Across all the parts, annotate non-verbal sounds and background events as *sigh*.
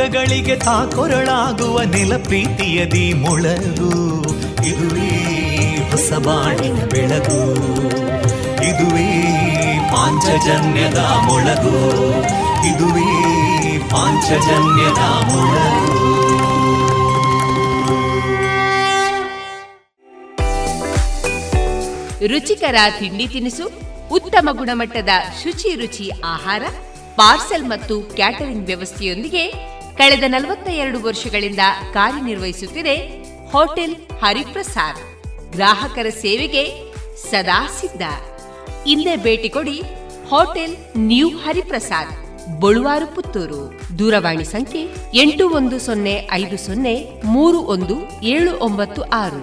ದುಃಖಗಳಿಗೆ ತಾಕೊರಳಾಗುವ ನೆಲ ಪ್ರೀತಿಯದಿ ಮೊಳಗು. ಇದುವೇ ಹೊಸಬಾಣಿನ ಬೆಳಗು. ಇದುವೇ ಪಾಂಚಜನ್ಯದ ಮೊಳಗು. ಇದುವೇ ಪಾಂಚಜನ್ಯದ ಮೊಳಗು. ರುಚಿಕರ ತಿಂಡಿ ತಿನಿಸು, ಉತ್ತಮ ಗುಣಮಟ್ಟದ ಶುಚಿ ರುಚಿ ಆಹಾರ, ಪಾರ್ಸೆಲ್ ಮತ್ತು ಕ್ಯಾಟರಿಂಗ್ ವ್ಯವಸ್ಥೆಯೊಂದಿಗೆ ಕಳೆದ ನಲವತ್ತ ಎರಡು ವರ್ಷಗಳಿಂದ ಕಾರ್ಯನಿರ್ವಹಿಸುತ್ತಿದೆ ಹೋಟೆಲ್ ಹರಿಪ್ರಸಾದ್. ಗ್ರಾಹಕರ ಸೇವೆಗೆ ಸದಾ ಸಿದ್ಧ. ಇಲ್ಲೇ ಭೇಟಿ ಕೊಡಿ ಹೋಟೆಲ್ ನ್ಯೂ ಹರಿಪ್ರಸಾದ್, ಬಳುವಾರು ಪುತ್ತೂರು. ದೂರವಾಣಿ ಸಂಖ್ಯೆ ಎಂಟು ಒಂದು ಸೊನ್ನೆ ಐದು ಸೊನ್ನೆ ಮೂರು ಒಂದು ಏಳು ಒಂಬತ್ತು ಆರು.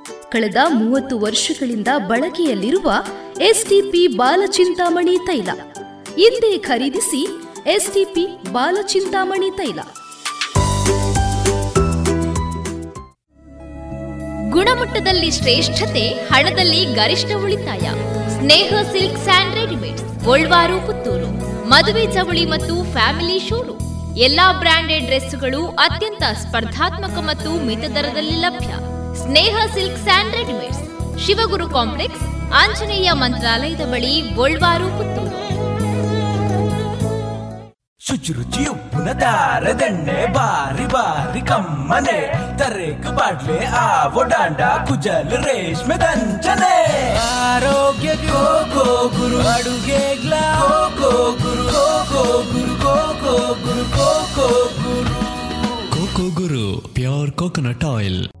ಕಳೆದ ಮೂವತ್ತು ವರ್ಷಗಳಿಂದ ಬಳಕೆಯಲ್ಲಿರುವ ಎಸ್ಟಿಪಿ ಬಾಲಚಿಂತಾಮಣಿ ತೈಲ. ಇಂದೇ ಖರೀದಿಸಿ ಎಸ್ಟಿಪಿ ಬಾಲಚಿಂತಾಮಣಿ ತೈಲ. ಗುಣಮಟ್ಟದಲ್ಲಿ ಶ್ರೇಷ್ಠತೆ, ಹಣದಲ್ಲಿ ಗರಿಷ್ಠ ಉಳಿತಾಯ. Sneha silk and readymade Golwaru, Puttur. ಮದುವೆ ಚವಳಿ ಮತ್ತು ಫ್ಯಾಮಿಲಿ ಶೋರೂಮ್. ಎಲ್ಲಾ ಬ್ರಾಂಡೆಡ್ ಡ್ರೆಸ್ಗಳು ಅತ್ಯಂತ ಸ್ಪರ್ಧಾತ್ಮಕ ಮತ್ತು ಮಿತ ದರದಲ್ಲಿ ಲಭ್ಯ. Sneha silk sand readymades Shivaguru complex Anjaneya ಮಂತ್ರಾಲಯದ ಬಳಿ ಗೋಲ್ವಾರು ಪುತ್ತೂರು. ಶುಚಿರುಚಿ ಉಪ್ಪಿನ ದಾರದೆಣ್ಣೆ ಬಾರಿ ಬಾರಿ ಕಮ್ಮನೆ ತರೇಕು ಬಾಡ್ಲೆ ಆ ಡಾಂಡ ಕುಜಲ್ ರೇಷ್ಮೆ ದಂಚನೆ. ಆರೋಗ್ಯ ಗೋ ಗೋ ಗುರು. ಅಡುಗೆ ಗ್ಲಾ ಗೋ ಗುರು. ಗೋ ಗೋ ಗುರು. ಗೋ ಗೋ ಗುರು. ಗೋ ಗೋ ಗುರು. ಕೋಕೋ ಗುರು. Pure coconut oil.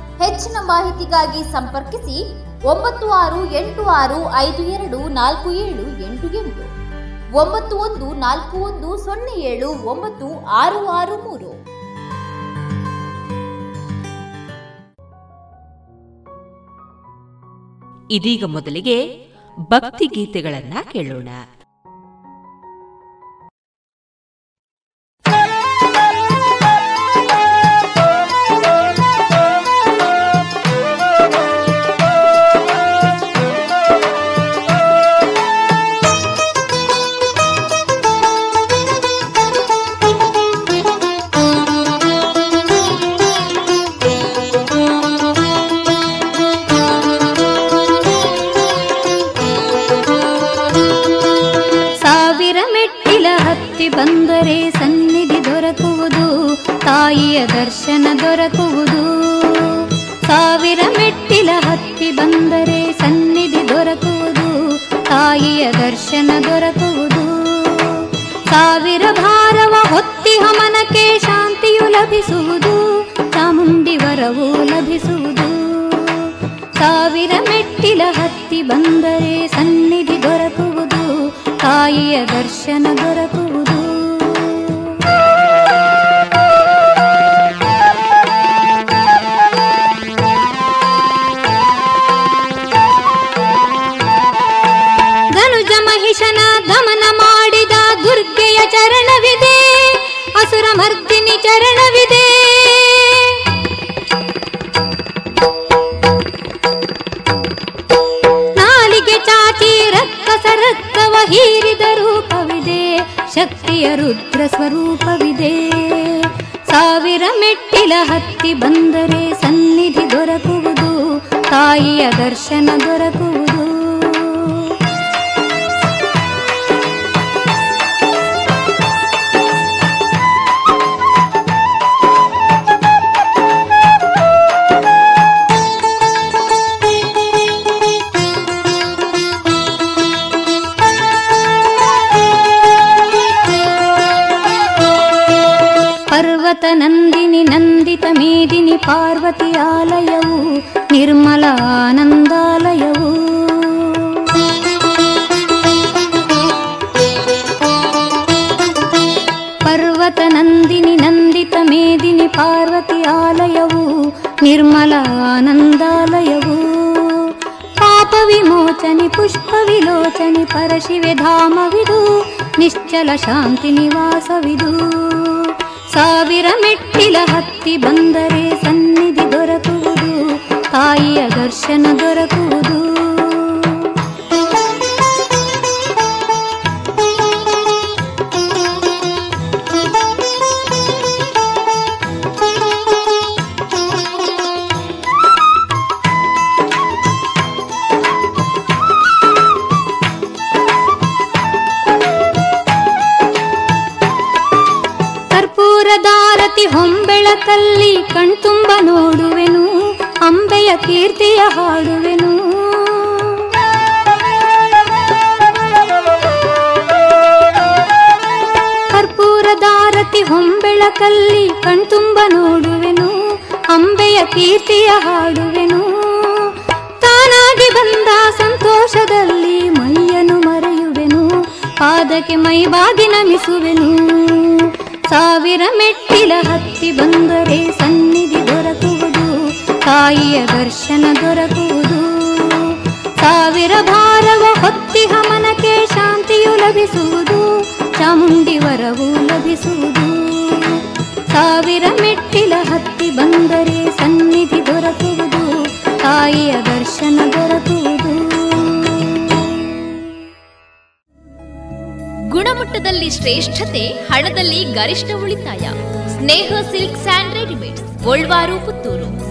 ಹೆಚ್ಚಿನ ಮಾಹಿತಿಗಾಗಿ ಸಂಪರ್ಕಿಸಿ ಒಂಬತ್ತು ಆರು ಎಂಟು ಆರು ಐದು ಎರಡು ನಾಲ್ಕು ಏಳು ಎಂಟು ಎಂಟು, ಒಂಬತ್ತು ಒಂದು ನಾಲ್ಕು ಒಂದು ಸೊನ್ನೆ ಏಳು ಒಂಬತ್ತು ಆರು ಆರು ಮೂರು. ಇದೀಗ ಮೊದಲಿಗೆ ಭಕ್ತಿ ಗೀತೆಗಳನ್ನ ಕೇಳೋಣ. ತಾಯಿಯ ದರ್ಶನ ದೊರಕುವುದು. ಸಾವಿರ ಮೆಟ್ಟಿಲ ಹತ್ತಿ ಬಂದರೆ ಸನ್ನಿಧಿ ದೊರಕುವುದು. ತಾಯಿಯ ದರ್ಶನ ದೊರಕುವುದು. ಸಾವಿರ ಭಾರವ ಹೊತ್ತಿ ಹಮನಕ್ಕೆ ಶಾಂತಿಯು ಲಭಿಸುವುದು. ಚಾಮುಂಡಿ ವರವು ಲಭಿಸುವುದು. ಸಾವಿರ ಮೆಟ್ಟಿಲ ಹತ್ತಿ ಬಂದರೆ ಸನ್ನಿಧಿ ದೊರಕುವುದು. ತಾಯಿಯ ದರ್ಶನ ದೊರಕುವುದು. ರಕ್ತವ ಹೀರಿದ ರೂಪವಿದೆ, ಶಕ್ತಿಯ ರುದ್ರ ಸ್ವರೂಪವಿದೆ. ಸಾವಿರ ಮೆಟ್ಟಿಲ ಹತ್ತಿ ಬಂದರೆ ಸನ್ನಿಧಿ ದೊರಕುವುದು, ತಾಯಿಯ ದರ್ಶನ ದೊರಕುವುದು. నందిని నందిత మేదిని పార్వతి ఆలయవు నిర్మల ఆనందాలయవు. పర్వత నందిని నందిత మేదిని పార్వతి ఆలయవు నిర్మల ఆనందాలయవు. పాప విమోచని పుష్ప విలోచని పరశివధామ విదు నిశ్చల శాంతి నివాస విదూ ಸಾವಿರ ಮೆಟ್ಟಿಲ ಹತ್ತಿ ಬಂದರೆ ಸನ್ನಿಧಿ ದೊರಕುವುದು ತಾಯಿಯ ದರ್ಶನ ದೊರಕುವುದು. ಕೀರ್ತಿಯ ಹಾಡುವೆನು. ಕರ್ಪೂರದಾರತಿ ಹೊಂಬೆಳಕಲ್ಲಿ ಕಣ್ತುಂಬ ನೋಡುವೆನು. ಅಂಬೆಯ ಕೀರ್ತಿಯ ಹಾಡುವೆನು. ತಾನಾಗಿ ಬಂದ ಸಂತೋಷದಲ್ಲಿ ಮೈಯನ್ನು ಮರೆಯುವೆನು. ಪಾದಕ್ಕೆ ಮೈಬಾಗಿ ನಮಿಸುವೆನು. ಸಾವಿರ ಮೆಟ್ಟಿಲ ಹತ್ತಿ ಬಂದರೆ ದೊರಕುವುದು ತಾಯಿಯ ದರ್ಶನ ದೊರಕುವುದು. ಸಾವಿರ ಭಾರವ ಹೊತ್ತಿಹ ಮನಕ್ಕೆ ಶಾಂತಿಯು ಲಭಿಸುವುದು. ಚಾಮುಂಡಿ ವರವು ಲಭಿಸುವುದು. ಸಾವಿರ ಮೆಟ್ಟಿಲ ಹತ್ತಿ ಬಂದರೆ ಸನ್ನಿಧಿ ದೊರಕುವುದು. ತಾಯಿಯ ದರ್ಶನ ದೊರಕುವುದು. ಗುಣಮಟ್ಟದಲ್ಲಿ ಶ್ರೇಷ್ಠತೆ, ಹಣದಲ್ಲಿ ಗರಿಷ್ಠ ಉಳಿತಾಯ. Sneha silk and readymades Puttur.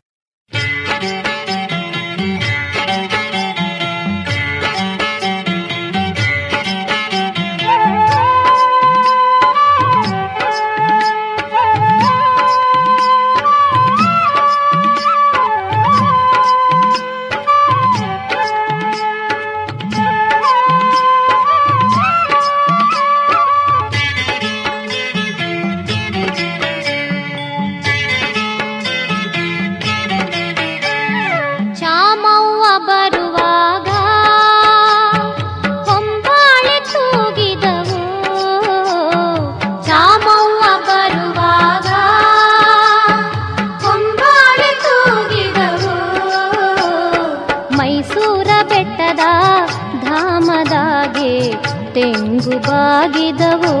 ಬಾಗಿದವು.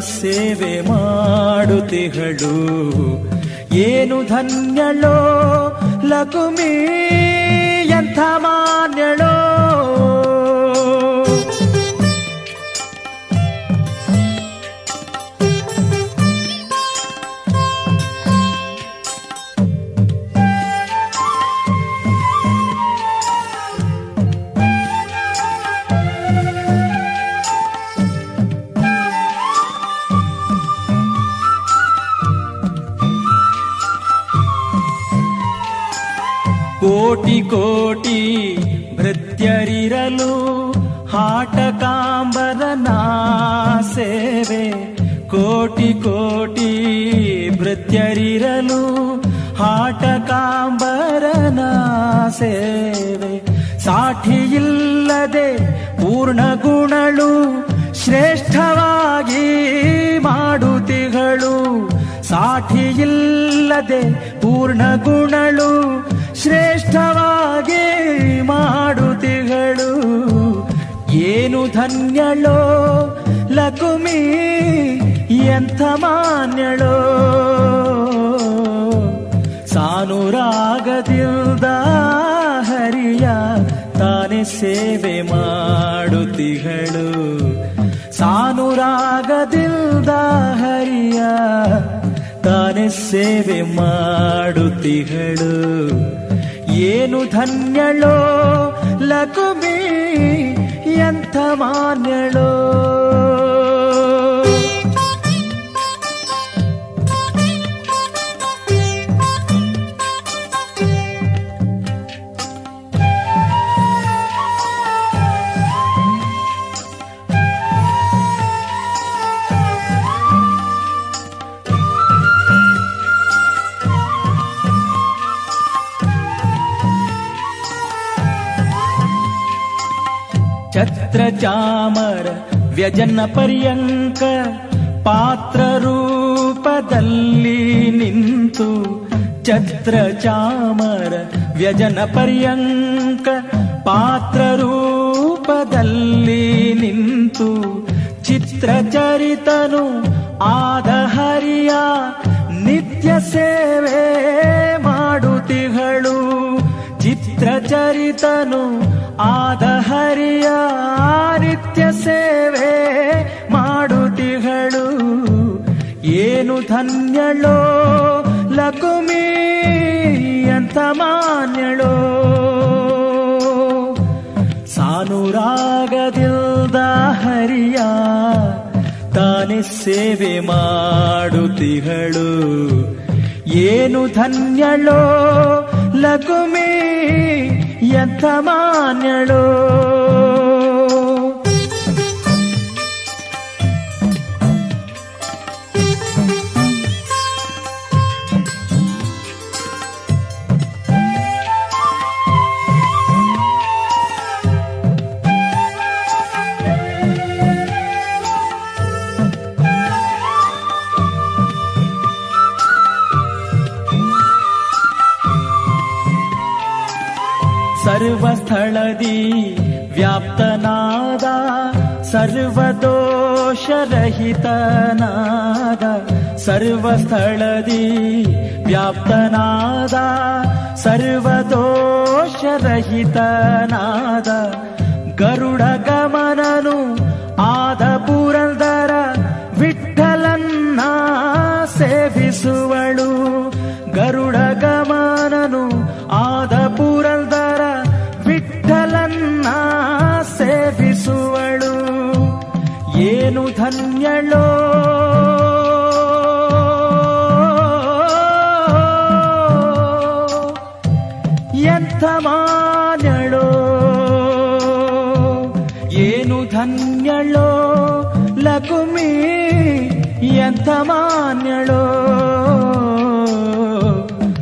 ಸೇವೆ ಮಾಡುತ್ತಿಗಳು ಏನು ಧನ್ಯಳೋ ಲಕುಮಿ ಎಂಥ ಮಾನ್ಯಳೋ. ಕೋಟಿ ಕೋಟಿ ಭೃತ್ಯರಿರಲು ಹಾಟಕಾಂಬರನ ಸೇವೆ ಕೋಟಿ ಕೋಟಿ ಭೃತ್ಯರಿರಲು ಹಾಟಕಾಂಬರನ ಸೇವೆ ಸಾಠಿಯಿಲ್ಲದೆ ಪೂರ್ಣ ಗುಣಳು ಶ್ರೇಷ್ಠವಾಗಿ ಸಾಠಿಯಿಲ್ಲದೆ ಪೂರ್ಣ ಗುಣಳು ಶ್ರೇಷ್ಠವಾಗಿ ಮಾಡುತ್ತಿಗಳು ಏನು ಧನ್ಯಳೋ, ಲಕುಮಿ, ಎಂಥ ಮಾನ್ಯಳೋ. ಸಾನುರಾಗದಿಲ್ದ ಹರಿಯ ತಾನೆ ಸೇವೆ ಮಾಡುತ್ತಿಗಳು ಸಾನುರಾಗದಿಲ್ದ ಹರಿಯ ತಾನೆ ಸೇವೆ ಮಾಡುತ್ತಿಗಳು ಏನು ಧನ್ಯಳೋ ಲಕುಮಿ ಎಂಥ ಮಾನ್ಯಳೋ ಛತ್ರ ಚಾಮರ, ವ್ಯಜನ ಪರ್ಯಂಕ, ಪಾತ್ರ ರೂಪದಲ್ಲಿ ನಿಂತು ಛತ್ರ ಚಾಮರ, ವ್ಯಜನ ಪರ್ಯಂಕ, ಪಾತ್ರ ರೂಪದಲ್ಲಿ ನಿಂತು ಚಿತ್ರಚರಿತನು ಆದ ಹರಿಯ ನಿತ್ಯ ಸೇವೆ ಮಾಡುತ್ತಿಗಳು ಚಿತ್ರಚರಿತನು ಆದ ಹರಿಯ ನಿತ್ಯ ಸೇವೆ ಮಾಡುತ್ತಿಗಳು ಏನು ಧನ್ಯಳೋ, ಲಕುಮಿ ಅಂತ ಮಾನ್ಯಳೋ. ಸಾನುರಾಗದಿಲ್ದ ಹರಿಯ ತಾನೆ ಸೇವೆ ಮಾಡುತ್ತಿಗಳು ಏನು ಧನ್ಯಳೋ ಲಕುಮಿ ಎಂಥ ಸರ್ವಸ್ಥಳದಿ ವ್ಯಾಪ್ತನಾದ ಸರ್ವದೋಷರಹಿತನಾದ ಸರ್ವಸ್ಥಳದಿ ವ್ಯಾಪ್ತನಾದ ಸರ್ವದೋಷರಹಿತನಾದ ಗರುಡ ಗಮನನು ಆದ ಪುರಂದರ ವಿಠಲನ್ನ ಸೇವಿಸುವಳು. ಧನ್ಯಳೋ ಎಂಥ ಮಾನ್ಯಳೋ. ಏನು ಧನ್ಯಳೋ. ಲಕುಮಿ ಎಂಥ ಮಾನ್ಯಳೋ.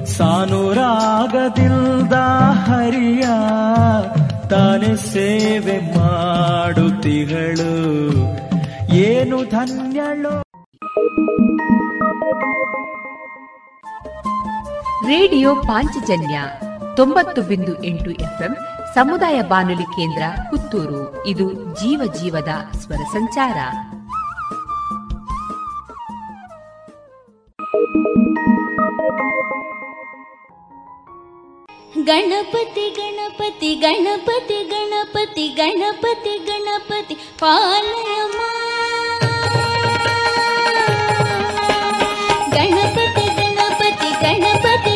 ಸಾನುರಾಗದಿಲ್ದ ಹರಿಯ ತಾನೆ ಸೇವೆ ಮಾಡುತ್ತಿಗಳು ಏನು ಧನ್ಯಳು? ರೇಡಿಯೋ ಪಾಂಚಜನ್ಯ ತೊಂಬತ್ತು ಬಿಂದು ಎಂಟು ಎಫ್ಎಂ ಸಮುದಾಯ ಬಾನುಲಿ ಕೇಂದ್ರ ಪುತ್ತೂರು. ಇದು ಜೀವ ಜೀವದ ಸ್ವರ ಸಂಚಾರ. ಗಣಪತಿ ಗಣಪತಿ ಗಣಪತಿ ಗಣಪತಿ ಗಣಪತಿ ಗಣಪತಿ ಪಾಲಯಮ್ಮ ಗಣಪತಿ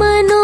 मनो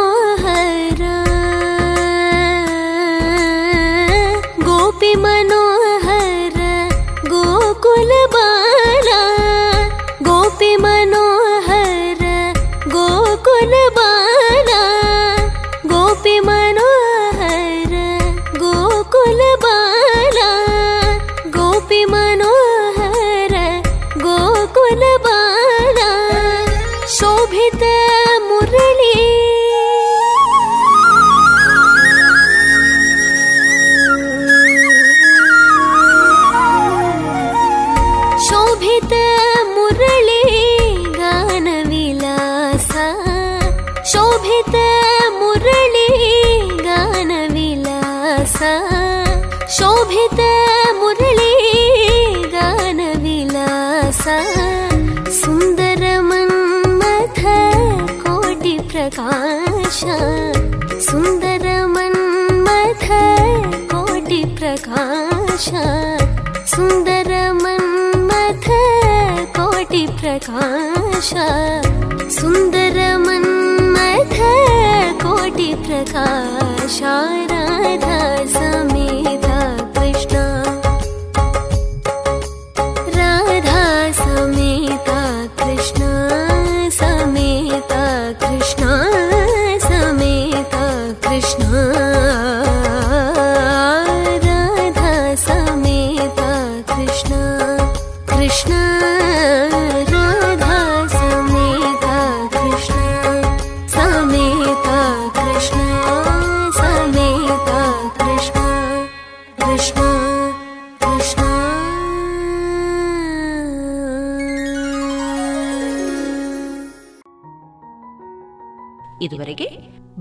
सुन्दर मन् कोटिप्रकाश सुन्दर मन् म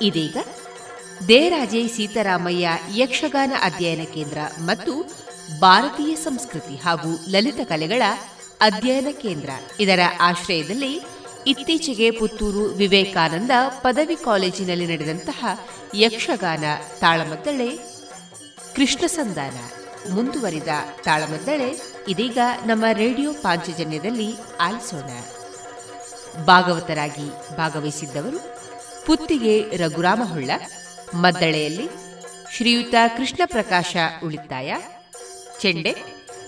ಇದೀಗ ದೇರಾಜೆ ಸೀತಾರಾಮಯ್ಯ ಯಕ್ಷಗಾನ ಅಧ್ಯಯನ ಕೇಂದ್ರ ಮತ್ತು ಭಾರತೀಯ ಸಂಸ್ಕೃತಿ ಹಾಗೂ ಲಲಿತ ಕಲೆಗಳ ಅಧ್ಯಯನ ಕೇಂದ್ರ. ಇದರ ಆಶ್ರಯದಲ್ಲಿ ಇತ್ತೀಚೆಗೆ ಪುತ್ತೂರು ವಿವೇಕಾನಂದ ಪದವಿ ಕಾಲೇಜಿನಲ್ಲಿ ನಡೆದಂತಹ ಯಕ್ಷಗಾನ ತಾಳಮದ್ದಳೆ ಕೃಷ್ಣ ಸಂಧಾನ ಮುಂದುವರಿದ ತಾಳಮದ್ದಳೆ ಇದೀಗ ನಮ್ಮ ರೇಡಿಯೋ ಪಾಂಚಜನ್ಯದಲ್ಲಿ ಆಲಿಸೋಣ. ಭಾಗವತರಾಗಿ ಭಾಗವಹಿಸಿದ್ದವರು ಪುತ್ತಿಗೆ ರಘುರಾಮ ಹೊಳ್ಳ ಮದ್ದಳೆಯಲ್ಲಿ ಶ್ರೀಯುತ ಕೃಷ್ಣ ಪ್ರಕಾಶ ಉಳಿತಾಯ, ಚೆಂಡೆ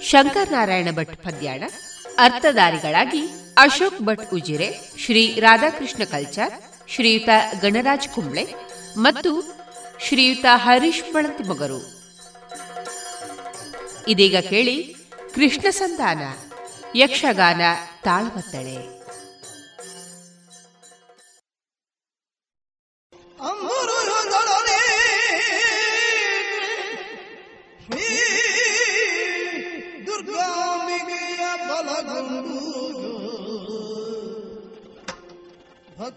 ಶಂಕರ್ ನಾರಾಯಣ ಭಟ್ ಪದ್ಯಾಣ, ಅರ್ಥಧಾರಿಗಳಾಗಿ ಅಶೋಕ್ ಭಟ್ ಉಜಿರೆ, ಶ್ರೀ ರಾಧಾಕೃಷ್ಣ ಕಲ್ಚಾರ್, ಶ್ರೀಯುತ ಗಣರಾಜ್ ಕುಂಬ್ಳೆ ಮತ್ತು ಶ್ರೀಯುತ ಹರೀಶ್ ಮಗರು. ಇದೀಗ ಕೇಳಿ ಕೃಷ್ಣ ಸಂಧಾನ, ಯಕ್ಷಗಾನ ತಾಳ್ಮತ್ತಳೆ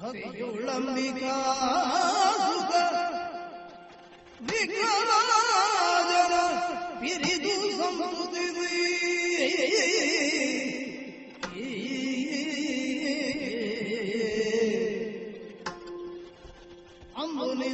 ಭಕ್ತಿಯುಳ್ಳಂಬಿಕಾ ಸುಖ ವಿಘ್ನರಾಜನ ಪಿರಿದು ಸಂಸುತ್ತಿದೆ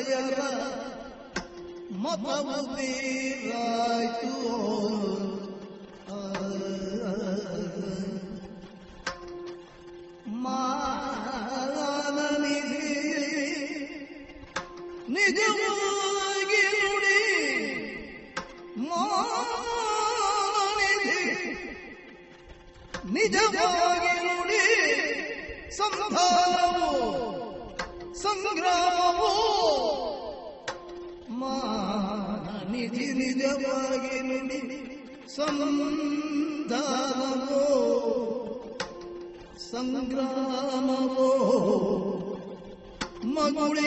ಸುತೆಯರ ಮತವು ಬೀರಾಯ್ತು ಮಾನನಿಧಿ ನಿಜವಾಗಿ ನುಡಿ ಮಾನನಿಧಿ ನಿಜವಾಗಿ ನುಡಿ ಸಂಗ್ರಾಮವು ಮಾನನಿಧಿ ನಿಜವಾಗಿ ನುಡಿ ಸಂಧಾನವು ಸಂಗ್ರಾಮವೋ ಮಗುಳೇನುದ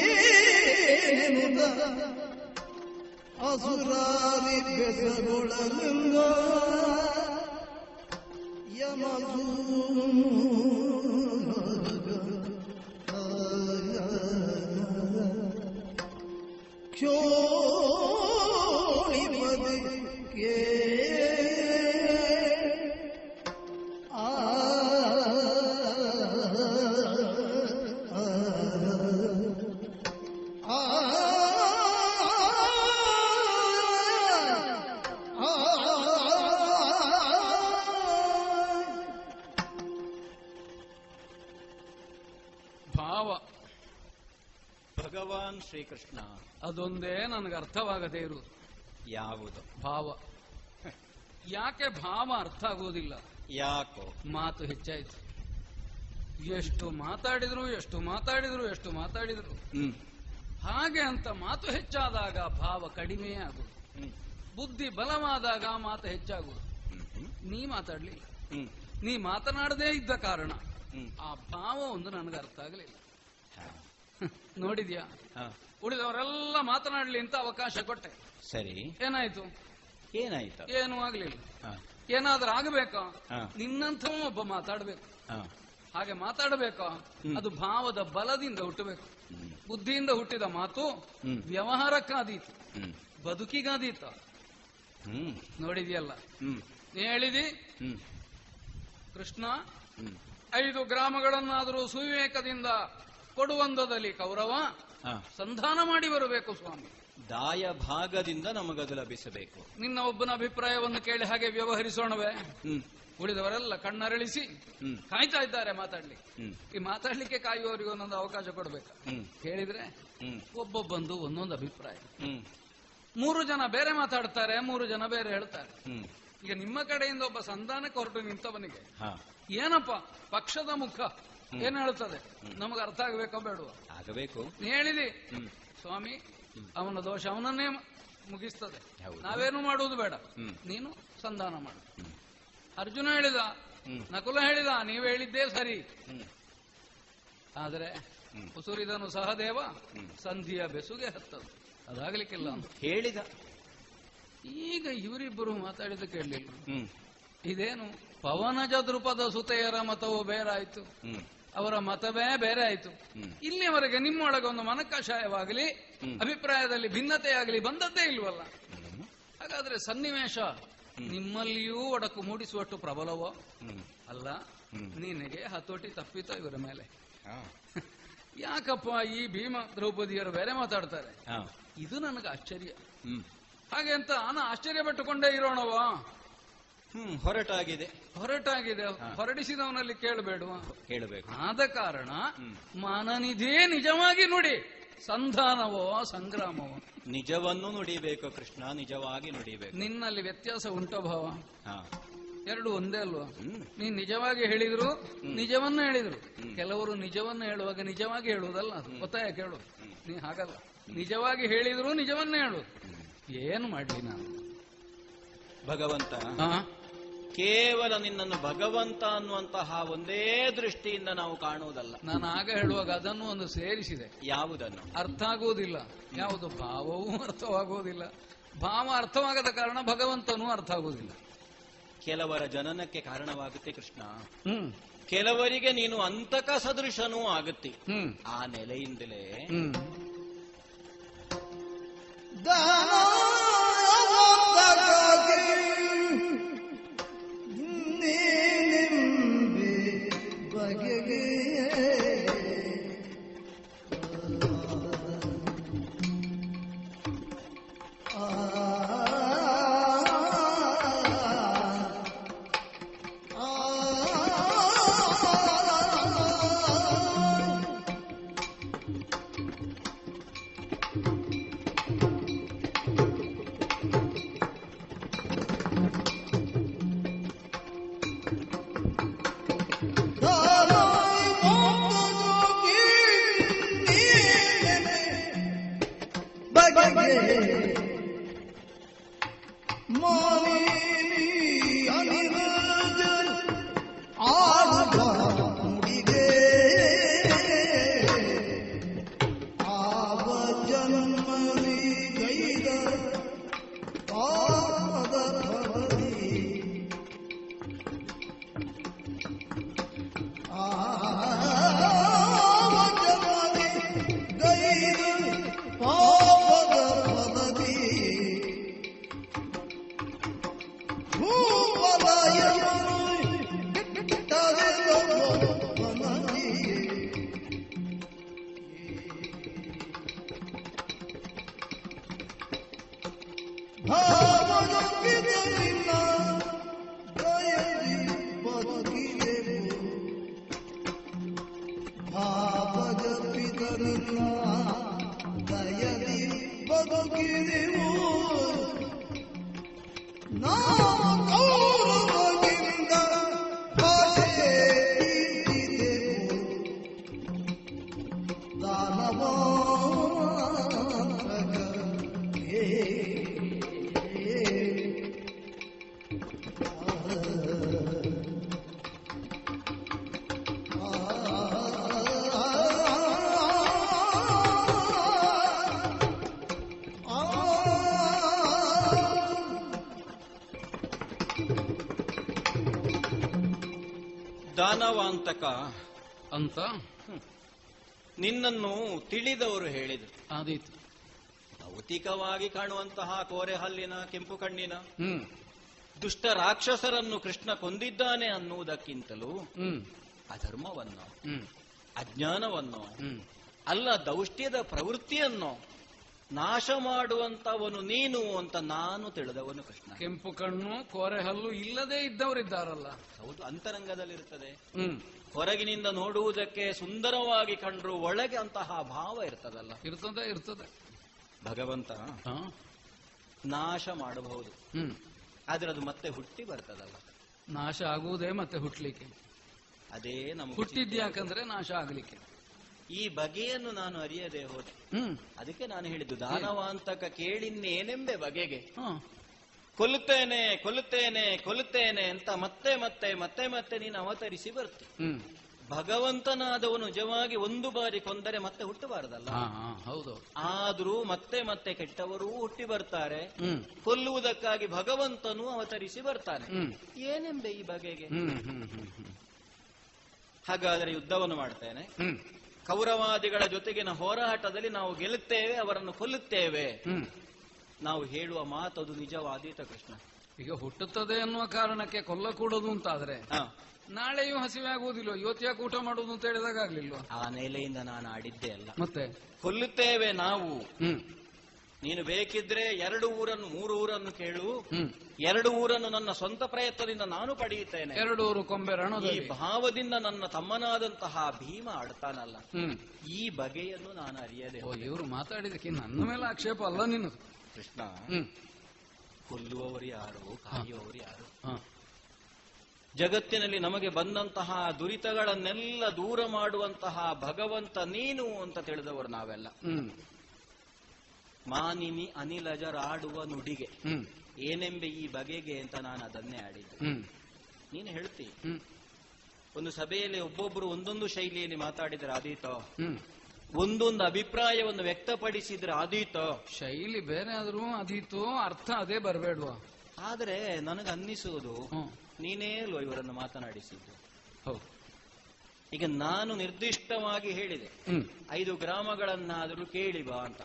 ಅಸುರಾರಿ ಬೆಸಗೊಳಲಿಂಗ ಯಮಧೂ yo ಯಾವುದು ಭಾವ. ಯಾಕೆ ಭಾವ ಅರ್ಥ ಆಗೋದಿಲ್ಲ ಯಾಕೋ? ಮಾತು ಹೆಚ್ಚಾಯ್ತು. ಎಷ್ಟು ಮಾತಾಡಿದ್ರು ಎಷ್ಟು ಮಾತಾಡಿದ್ರು ಎಷ್ಟು ಮಾತಾಡಿದ್ರು. ಹಾಗೆ ಅಂತ ಮಾತು ಹೆಚ್ಚಾದಾಗ ಭಾವ ಕಡಿಮೆ ಆಗುದು ಬುದ್ಧಿ ಬಲವಾದಾಗ ಮಾತು ಹೆಚ್ಚಾಗುದು ನೀ ಮಾತಾಡ್ಲಿಲ್ಲ. ನೀ ಮಾತನಾಡದೇ ಇದ್ದ ಕಾರಣ. ಆ ಭಾವ ಒಂದು ನನಗೆ ಅರ್ಥ ಆಗಲಿಲ್ಲ. ನೋಡಿದ್ಯಾ? ಉಳಿದವರೆಲ್ಲ ಮಾತನಾಡ್ಲಿ ಅಂತ ಅವಕಾಶ ಕೊಟ್ಟೆ. ಸರಿ. ಏನಾಯ್ತು? ಏನಾಯ್ತು? ಏನು ಆಗ್ಲಿಲ್ಲ. ಏನಾದ್ರೂ ಆಗಬೇಕಾ? ಹಾ. ಒಬ್ಬ ಮಾತಾಡ್ಬೇಕು. ಹಾಗೆ ಮಾತಾಡಬೇಕಾ? ಅದು ಭಾವದ ಬಲದಿಂದ ಹುಟ್ಟಬೇಕು. ಬುದ್ಧಿಯಿಂದ ಹುಟ್ಟಿದ ಮಾತು. ವ್ಯವಹಾರಕ್ಕಾದೀತು. ಬದುಕಿಗಾದೀತ. ನೋಡಿದ್ಯಲ್ಲ? ನೀ ಹೇಳಿದಿ? ಕೃಷ್ಣ ಐದು ಗ್ರಾಮಗಳನ್ನಾದರೂ ಸುವಿವೇಕದಿಂದ ಕೊಡುವಂದದಲ್ಲಿ ಕೌರವ ಸಂಧಾನ ಮಾಡಿ ಬರಬೇಕು ಸ್ವಾಮಿ. ದಾಯ ಭಾಗದಿಂದ ನಮಗದು ಲಭಿಸಬೇಕು. ನಿನ್ನ ಒಬ್ಬನ ಅಭಿಪ್ರಾಯವನ್ನು ಕೇಳಿ ಹಾಗೆ ವ್ಯವಹರಿಸೋಣವೇ. ಉಳಿದವರೆಲ್ಲ ಕಣ್ಣರಳಿಸಿ ಕಾಯ್ತಾ ಇದ್ದಾರೆ ಮಾತಾಡ್ಲಿ ಈ ಮಾತಾಡ್ಲಿಕ್ಕೆ ಕಾಯುವವರಿಗೆ ಒಂದೊಂದು ಅವಕಾಶ ಕೊಡ್ಬೇಕು. ಹೇಳಿದ್ರೆ ಒಬ್ಬೊಬ್ಬಂದು ಒಂದೊಂದು ಅಭಿಪ್ರಾಯ. ಮೂರು ಜನ ಬೇರೆ ಮಾತಾಡ್ತಾರೆ ಮೂರು ಜನ ಬೇರೆ ಹೇಳ್ತಾರೆ. ಈಗ ನಿಮ್ಮ ಕಡೆಯಿಂದ ಒಬ್ಬ ಸಂಧಾನಕ್ಕೆ ಹೊರಟು ನಿಂತವನಿಗೆ ಏನಪ್ಪ? ಪಕ್ಷದ ಮುಖ. ಏನ್ ಹೇಳ್ತದೆ? ನಮಗೆ ಅರ್ಥ ಆಗಬೇಕು ಬೇಡುವ ಆಗಬೇಕು. ನೀ ಹೇಳಿದಿ? ಸ್ವಾಮಿ ಅವನ ದೋಷ ಅವನನ್ನೇ ಮುಗಿಸ್ತದೆ. ನಾವೇನು ಮಾಡುವುದು ಬೇಡ. ನೀನು ಸಂಧಾನ ಮಾಡು. ಅರ್ಜುನ ಹೇಳಿದ ನಕುಲ ಹೇಳಿದ ನೀವು ಹೇಳಿದ್ದೇ ಸರಿ. ಆದರೆ. ಉಸುರಿದನು ಸಹದೇವ ಸಂಧಿಯ ಬೆಸುಗೆ ಹತ್ತದು. ಅದಾಗ್ಲಿಕ್ಕಿಲ್ಲ ಅಂತ. ಹೇಳಿದ. ಈಗ ಇವರಿಬ್ಬರು ಮಾತಾಡಿದ ಕೇಳಲಿಲ್ಲ. ಇದೇನು ಪವನಜ ದೃಪದ ಸುತೆಯರ ಮತವು ಬೇರಾಯ್ತು. ಅವರ ಮತವೇ ಬೇರೆ ಆಯ್ತು. ಇಲ್ಲಿವರೆಗೆ ಇಲ್ಲಿಯವರೆಗೆ ನಿಮ್ಮೊಳಗೆ ಒಂದು ಮನಕಷಾಯವಾಗಲಿ ಅಭಿಪ್ರಾಯದಲ್ಲಿ ಅಭಿಪ್ರಾಯದಲ್ಲಿ ಭಿನ್ನತೆಯಾಗಲಿ ಬಂದದ್ದೇ ಇಲ್ವಲ್ಲ? ಹಾಗಾದ್ರೆ ಸನ್ನಿವೇಶ ನಿಮ್ಮಲ್ಲಿಯೂ ಒಡಕು ಮೂಡಿಸುವಷ್ಟು ಪ್ರಬಲವೋ? ಅಲ್ಲ. ನಿನಗೆ ಹತೋಟಿ ತಪ್ಪಿತ ಇವರ ಮೇಲೆ? *laughs* ಯಾಕಪ್ಪ ಈ ಭೀಮ ದ್ರೌಪದಿಯರು ಬೇರೆ ಮಾತಾಡ್ತಾರೆ? ಇದು ನನಗೆ ಆಶ್ಚರ್ಯ. ಹಾಗೆ ಅಂತ ನಾನು ಆಶ್ಚರ್ಯ ಪಟ್ಟುಕೊಂಡೇ ಇರೋಣವಾ? ಹ್ಮ್ ಹೊರಟಾಗಿದೆ. ಹೊರಟಾಗಿದೆ. ಹೊರಡಿಸಿದವನಲ್ಲಿ ಕೇಳಬೇಡುವ. ಕೇಳಬೇಕು. ಆದ ಕಾರಣ ಮಾನನಿಧಿ ನಿಜವಾಗಿ ನುಡಿ ಸಂಧಾನವೋ ಸಂಗ್ರಾಮವೋ. ನಿಜವನ್ನು ನುಡಿಬೇಕು ಕೃಷ್ಣ ನಿಜವಾಗಿ ನುಡಿಬೇಕು. ನಿನ್ನಲ್ಲಿ ವ್ಯತ್ಯಾಸ ಉಂಟ ಭಾವ. ಎರಡು ಒಂದೇ ಅಲ್ವಾ? ನೀ ನೀನ್ ನಿಜವಾಗಿ ಹೇಳಿದ್ರು ನಿಜವನ್ನ ಹೇಳಿದ್ರು. ಕೆಲವರು ನಿಜವನ್ನು ಹೇಳುವಾಗ ನಿಜವಾಗಿ ಹೇಳುವುದಲ್ಲ ಗೊತ್ತಾಯ ಕೇಳು. ನೀ ಹಾಗಲ್ಲ. ನಿಜವಾಗಿ ಹೇಳಿದ್ರು ನಿಜವನ್ನೇ ಹೇಳು. ಏನು ಮಾಡ್ಲಿ ನಾನು? ಭಗವಂತ ಕೇವಲ ನಿನ್ನನ್ನು ಭಗವಂತ ಅನ್ನುವಂತಹ ಒಂದೇ ದೃಷ್ಟಿಯಿಂದ ನಾವು ಕಾಣುವುದಲ್ಲ. ನಾನು ಆಗ ಹೇಳುವಾಗ ಅದನ್ನು ಒಂದು ಸೇರಿಸಿದೆ. ಯಾವುದನ್ನು? ಅರ್ಥ ಆಗುವುದಿಲ್ಲ. ಯಾವುದು? ಭಾವವೂ ಅರ್ಥವಾಗುವುದಿಲ್ಲ. ಭಾವ ಅರ್ಥವಾಗದ ಕಾರಣ ಭಗವಂತನೂ ಅರ್ಥ ಆಗುವುದಿಲ್ಲ. ಕೆಲವರ ಜನನಕ್ಕೆ ಕಾರಣವಾಗುತ್ತೆ ಕೃಷ್ಣ. ಕೆಲವರಿಗೆ ನೀನು ಅಂತಕ ಸದೃಶನೂ ಆಗುತ್ತೆ. ಆ ನೆಲೆಯಿಂದಲೇ ಅಂತ? ನಿನ್ನನ್ನು ತಿಳಿದವರು ಹೇಳಿದರು. ಆದೀತು. ಭೌತಿಕವಾಗಿ ಕಾಣುವಂತಹ ಕೋರೆ ಹಲ್ಲಿನ ಕೆಂಪು ಕಣ್ಣಿನ ದುಷ್ಟ ರಾಕ್ಷಸರನ್ನು ಕೃಷ್ಣ ಕೊಂದಿದ್ದಾನೆ ಅನ್ನುವುದಕ್ಕಿಂತಲೂ ಅಧರ್ಮವನ್ನು ಅಜ್ಞಾನವನ್ನು ಅಲ್ಲ ದೌಷ್ಟ್ಯದ ಪ್ರವೃತ್ತಿಯನ್ನು ನಾಶ ಮಾಡುವಂತವನು ನೀನು ಅಂತ ನಾನು ತಿಳಿದವನು ಕೃಷ್ಣ. ಕೆಂಪು ಕಣ್ಣು ಕೋರೆ ಹಲ್ಲು ಇಲ್ಲದೆ ಇದ್ದವರಿದ್ದಾರಲ್ಲ. ಹೌದು ಅಂತರಂಗದಲ್ಲಿರುತ್ತದೆ. ಹ್ಮ್. ಹೊರಗಿನಿಂದ ನೋಡುವುದಕ್ಕೆ ಸುಂದರವಾಗಿ ಕಂಡ್ರು ಒಳಗೆ ಅಂತಹ ಭಾವ ಇರ್ತದಲ್ಲ. ಇರ್ತದೆ ಇರ್ತದೆ. ಭಗವಂತ ನಾಶ ಮಾಡಬಹುದು. ಹ್ಮ್. ಆದ್ರೆ ಅದು ಮತ್ತೆ ಹುಟ್ಟಿ ಬರ್ತದಲ್ಲ. ನಾಶ ಆಗುವುದೇ ಮತ್ತೆ ಹುಟ್ಟಲಿಕ್ಕೆ ಅದೇ ನಮಗೆ ಹುಟ್ಟಿದ್ಯಾಕಂದ್ರೆ ನಾಶ ಆಗ್ಲಿಕ್ಕೆ. ಈ ಬಗೆಯನ್ನು ನಾನು ಅರಿಯದೆ ಹೋದೆ. ಅದಕ್ಕೆ ನಾನು ಹೇಳಿದ್ದು ದಾನವಾಂತಕ ಕೇಳಿನ್ನೇನೆಂಬೆ ಬಗೆಗೆ. ಕೊಲ್ಲುತ್ತೇನೆ ಕೊಲ್ಲುತ್ತೇನೆ ಕೊಲ್ಲುತ್ತೇನೆ ಅಂತ ಮತ್ತೆ ಮತ್ತೆ ಮತ್ತೆ ಮತ್ತೆ ನೀನು ಅವತರಿಸಿ ಬರ್ತಿ. ಭಗವಂತನಾದವನು ನಿಜವಾಗಿ ಒಂದು ಬಾರಿ ಕೊಂದರೆ ಮತ್ತೆ ಹುಟ್ಟಬಾರದಲ್ಲ? ಹೌದು. ಆದ್ರೂ ಮತ್ತೆ ಮತ್ತೆ ಕೆಟ್ಟವರೂ ಹುಟ್ಟಿ ಬರ್ತಾರೆ. ಕೊಲ್ಲುವುದಕ್ಕಾಗಿ ಭಗವಂತನು ಅವತರಿಸಿ ಬರ್ತಾನೆ. ಏನೆಂಬೆ ಈ ಬಗೆಗೆ? ಹಾಗಾದರೆ ಯುದ್ಧವನ್ನು ಮಾಡ್ತೇನೆ. ಕೌರವಾದಿಗಳ ಜೊತೆಗಿನ ಹೋರಾಟದಲ್ಲಿ ನಾವು ಗೆಲ್ಲುತ್ತೇವೆ ಅವರನ್ನು ಕೊಲ್ಲುತ್ತೇವೆ. ನಾವು ಹೇಳುವ ಮಾತದು ನಿಜವಾದೀತ ಕೃಷ್ಣ. ಈಗ ಹುಟ್ಟುತ್ತದೆ ಅನ್ನುವ ಕಾರಣಕ್ಕೆ ಕೊಲ್ಲಕೂಡದು ಅಂತಾದ್ರೆ. ನಾಳೆಯೂ ಹಸಿವೆ ಆಗುವುದಿಲ್ಲ ಇವತ್ತು ಊಟ ಮಾಡುವುದು ಅಂತ ಹೇಳಿದಾಗ ಆಗ್ಲಿಲ್ವಾ ಆ ನೆಲೆಯಿಂದ ನಾನು ಆಡಿದ್ದೆ ಅಲ್ಲ. ಮತ್ತೆ? ಕೊಲ್ಲುತ್ತೇವೆ ನಾವು. ನೀನು ಬೇಕಿದ್ರೆ ಎರಡು ಊರನ್ನು ಮೂರು ಊರನ್ನು ಕೇಳು. ಎರಡು ಊರನ್ನು ನನ್ನ ಸ್ವಂತ ಪ್ರಯತ್ನದಿಂದ ನಾನು ಪಡೆಯುತ್ತೇನೆ. ಎರಡು ಊರು ಕೊಂಬೆ ಈ ಭಾವದಿಂದ ನನ್ನ ತಮ್ಮನಾದಂತಹ ಭೀಮ ಆಡ್ತಾನಲ್ಲ. ಈ ಬಗೆಯನ್ನು ನಾನು ಅರಿಯದೆ ಇವರು ಮಾತಾಡಿದಕ್ಕೆ ನನ್ನ ಮೇಲೆ ಆಕ್ಷೇಪ ಅಲ್ಲ ನೀನು ಕೃಷ್ಣ ಕೊಲ್ಲುವವರು ಯಾರು ಕಾಯುವವರು ಯಾರು? ಜಗತ್ತಿನಲ್ಲಿ ನಮಗೆ ಬಂದಂತಹ ದುರಿತಗಳನ್ನೆಲ್ಲ ದೂರ ಮಾಡುವಂತಹ ಭಗವಂತ ನೀನು ಅಂತ ತಿಳಿದವರು ನಾವೆಲ್ಲ. ಮಾನಿನಿ ಅನಿಲಜರಾಡುವ ನುಡಿಗೆ. ಏನೆಂಬ ಈ ಬಗೆಗೆ ಅಂತ ನಾನು ಅದನ್ನೇ ಆಡಿದ್ದೆ. ನೀನು ಹೇಳ್ತಿ. ಒಂದು ಸಭೆಯಲ್ಲಿ ಒಬ್ಬೊಬ್ರು ಒಂದೊಂದು ಶೈಲಿಯಲ್ಲಿ ಮಾತಾಡಿದ್ರೆ ಆದೀತೋ. ಒಂದೊಂದು ಅಭಿಪ್ರಾಯವನ್ನು ವ್ಯಕ್ತಪಡಿಸಿದ್ರೆ ಆದೀತೋ. ಶೈಲಿ ಬೇರೆ ಆದ್ರೂ ಅದೀತು ಅರ್ಥ ಅದೇ ಬರಬೇಡ್ವಾ? ಆದ್ರೆ ನನಗೆ ಅನ್ನಿಸುವುದು ನೀನೇ ಅಲ್ವ ಇವರನ್ನು ಮಾತನಾಡಿಸಿದ್ದು? ಹೌದು. ಈಗ ನಾನು ನಿರ್ದಿಷ್ಟವಾಗಿ ಹೇಳಿದೆ ಐದು ಗ್ರಾಮಗಳನ್ನಾದರೂ ಕೇಳಿ ಬಾ ಅಂತ.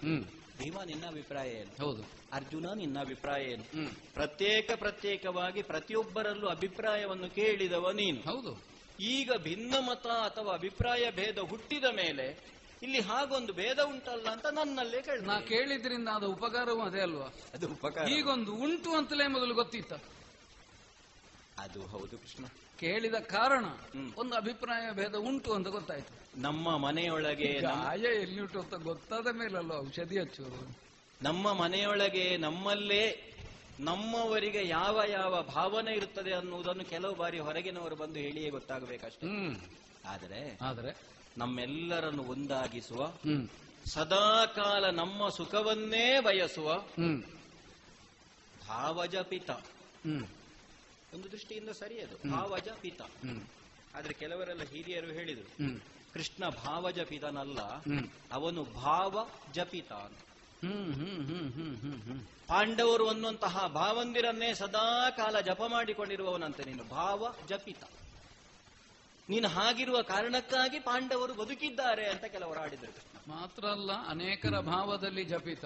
ಭೀಮ ನಿನ್ನ ಅಭಿಪ್ರಾಯ ಏನು? ಹೌದು. ಅರ್ಜುನ ನಿನ್ನ ಅಭಿಪ್ರಾಯ ಏನು? ಪ್ರತ್ಯೇಕ ಪ್ರತ್ಯೇಕವಾಗಿ ಪ್ರತಿಯೊಬ್ಬರಲ್ಲೂ ಅಭಿಪ್ರಾಯವನ್ನು ಕೇಳಿದವ ನೀನು. ಹೌದು. ಈಗ ಭಿನ್ನ ಮತ ಅಥವಾ ಅಭಿಪ್ರಾಯ ಭೇದ ಹುಟ್ಟಿದ ಮೇಲೆ ಇಲ್ಲಿ ಹಾಗೊಂದು ಭೇದ ಉಂಟಲ್ಲ ಅಂತ ನನ್ನಲ್ಲೇ ನಾ ಕೇಳ ಕೇಳಿದ್ರಿಂದ ಅದು ಉಪಕಾರವೂ ಅದೇ ಅಲ್ವಾ? ಅದು ಉಪಕಾರ ಈಗೊಂದು ಉಂಟು ಅಂತಲೇ ಮೊದಲು ಗೊತ್ತಿತ್ತ. ಅದು ಹೌದು ಕೃಷ್ಣ. ಕೇಳಿದ ಕಾರಣ. ಒಂದು ಅಭಿಪ್ರಾಯ ಭೇದ ಉಂಟು ಅಂತ ಗೊತ್ತಾಯ್ತು. ನಮ್ಮ ಮನೆಯೊಳಗೆ ಗಾಯ ಎಲ್ಲಿ ಉಂಟು ಅಂತ ಗೊತ್ತಾದ ಮೇಲಲ್ಲ ಔಷಧಿ ಹಚ್ಚು ನಮ್ಮ ಮನೆಯೊಳಗೆ ನಮ್ಮಲ್ಲೇ ನಮ್ಮವರಿಗೆ ಯಾವ ಯಾವ ಭಾವನೆ ಇರುತ್ತದೆ ಅನ್ನುವುದನ್ನು ಕೆಲವು ಬಾರಿ ಹೊರಗಿನವರು ಬಂದು ಹೇಳಿಯೇ ಗೊತ್ತಾಗಬೇಕಷ್ಟೇ. ಆದರೆ ಆದರೆ? ನಮ್ಮೆಲ್ಲರನ್ನು ಒಂದಾಗಿಸುವ ಸದಾಕಾಲ ನಮ್ಮ ಸುಖವನ್ನೇ ಬಯಸುವ ಭಾವಜಪಿತ ಒಂದು ದೃಷ್ಟಿಯಿಂದ ಸರಿಯದು ಭಾವಜ ಪಿತ. ಆದ್ರೆ ಕೆಲವರೆಲ್ಲ ಹಿರಿಯರು ಹೇಳಿದರು ಕೃಷ್ಣ ಭಾವ ಜಪಿತನಲ್ಲ ಅವನು ಭಾವ ಜಪಿತ ಪಾಂಡವರು ಅನ್ನುವಂತಹ ಭಾವಂದಿರನ್ನೇ ಸದಾ ಕಾಲ ಜಪ ಮಾಡಿಕೊಂಡಿರುವವನಂತೆ ನೀನು ಭಾವ ಜಪಿತ ನೀನು ಹಾಗಿರುವ ಕಾರಣಕ್ಕಾಗಿ ಪಾಂಡವರು ಬದುಕಿದ್ದಾರೆ ಅಂತ ಕೆಲವರು ಆಡಿದರು ಕೃಷ್ಣ. ಮಾತ್ರ ಅಲ್ಲ ಅನೇಕರ ಭಾವದಲ್ಲಿ ಜಪಿತ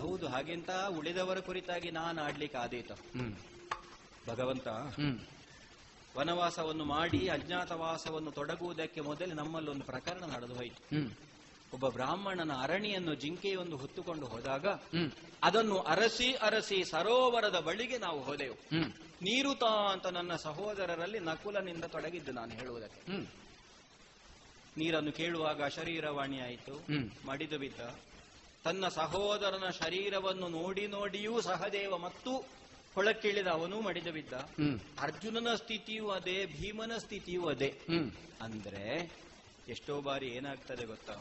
ಹೌದು ಹಾಗೆಂತ ಉಳಿದವರ ಕುರಿತಾಗಿ ನಾನು ಆಡ್ಲಿಕ್ಕೆ ಆದೀತ. ಭಗವಂತ. ವನವಾಸವನ್ನು ಮಾಡಿ ಅಜ್ಞಾತವಾಸವನ್ನು ತೊಡಗುವುದಕ್ಕೆ ಮೊದಲೇ ನಮ್ಮಲ್ಲಿ ಒಂದು ಪ್ರಕರಣ ನಡೆದು ಹೋಯಿತು. ಒಬ್ಬ ಬ್ರಾಹ್ಮಣನ ಅರಣಿಯನ್ನು ಜಿಂಕೆಯೊಂದು ಹೊತ್ತುಕೊಂಡು ಹೋದಾಗ ಅದನ್ನು ಅರಸಿ ಅರಸಿ ಸರೋವರದ ಬಳಿಗೆ ನಾವು ಹೋದೆವು. ನೀರು ತಾ ಅಂತ ನನ್ನ ಸಹೋದರರಲ್ಲಿ ನಕುಲನಿಂದ ತೊಡಗಿದ್ದು ನಾನು ಹೇಳುವುದಕ್ಕೆ. ನೀರನ್ನು ಕೇಳುವಾಗ ಶರೀರವಾಣಿ ಆಯಿತು. ಮಡಿದು ಬಿದ್ದ. ತನ್ನ ಸಹೋದರನ ಶರೀರವನ್ನು ನೋಡಿ ನೋಡಿಯೂ ಸಹದೇವ ಮತ್ತು ಕೊಳಕ್ಕಿಳಿದ ಅವನು ಮಡಿದ ಬಿದ್ದ. ಅರ್ಜುನನ ಸ್ಥಿತಿಯೂ ಅದೇ ಭೀಮನ ಸ್ಥಿತಿಯೂ ಅದೇ. ಅಂದ್ರೆ ಎಷ್ಟೋ ಬಾರಿ ಏನಾಗ್ತದೆ ಗೊತ್ತಾ?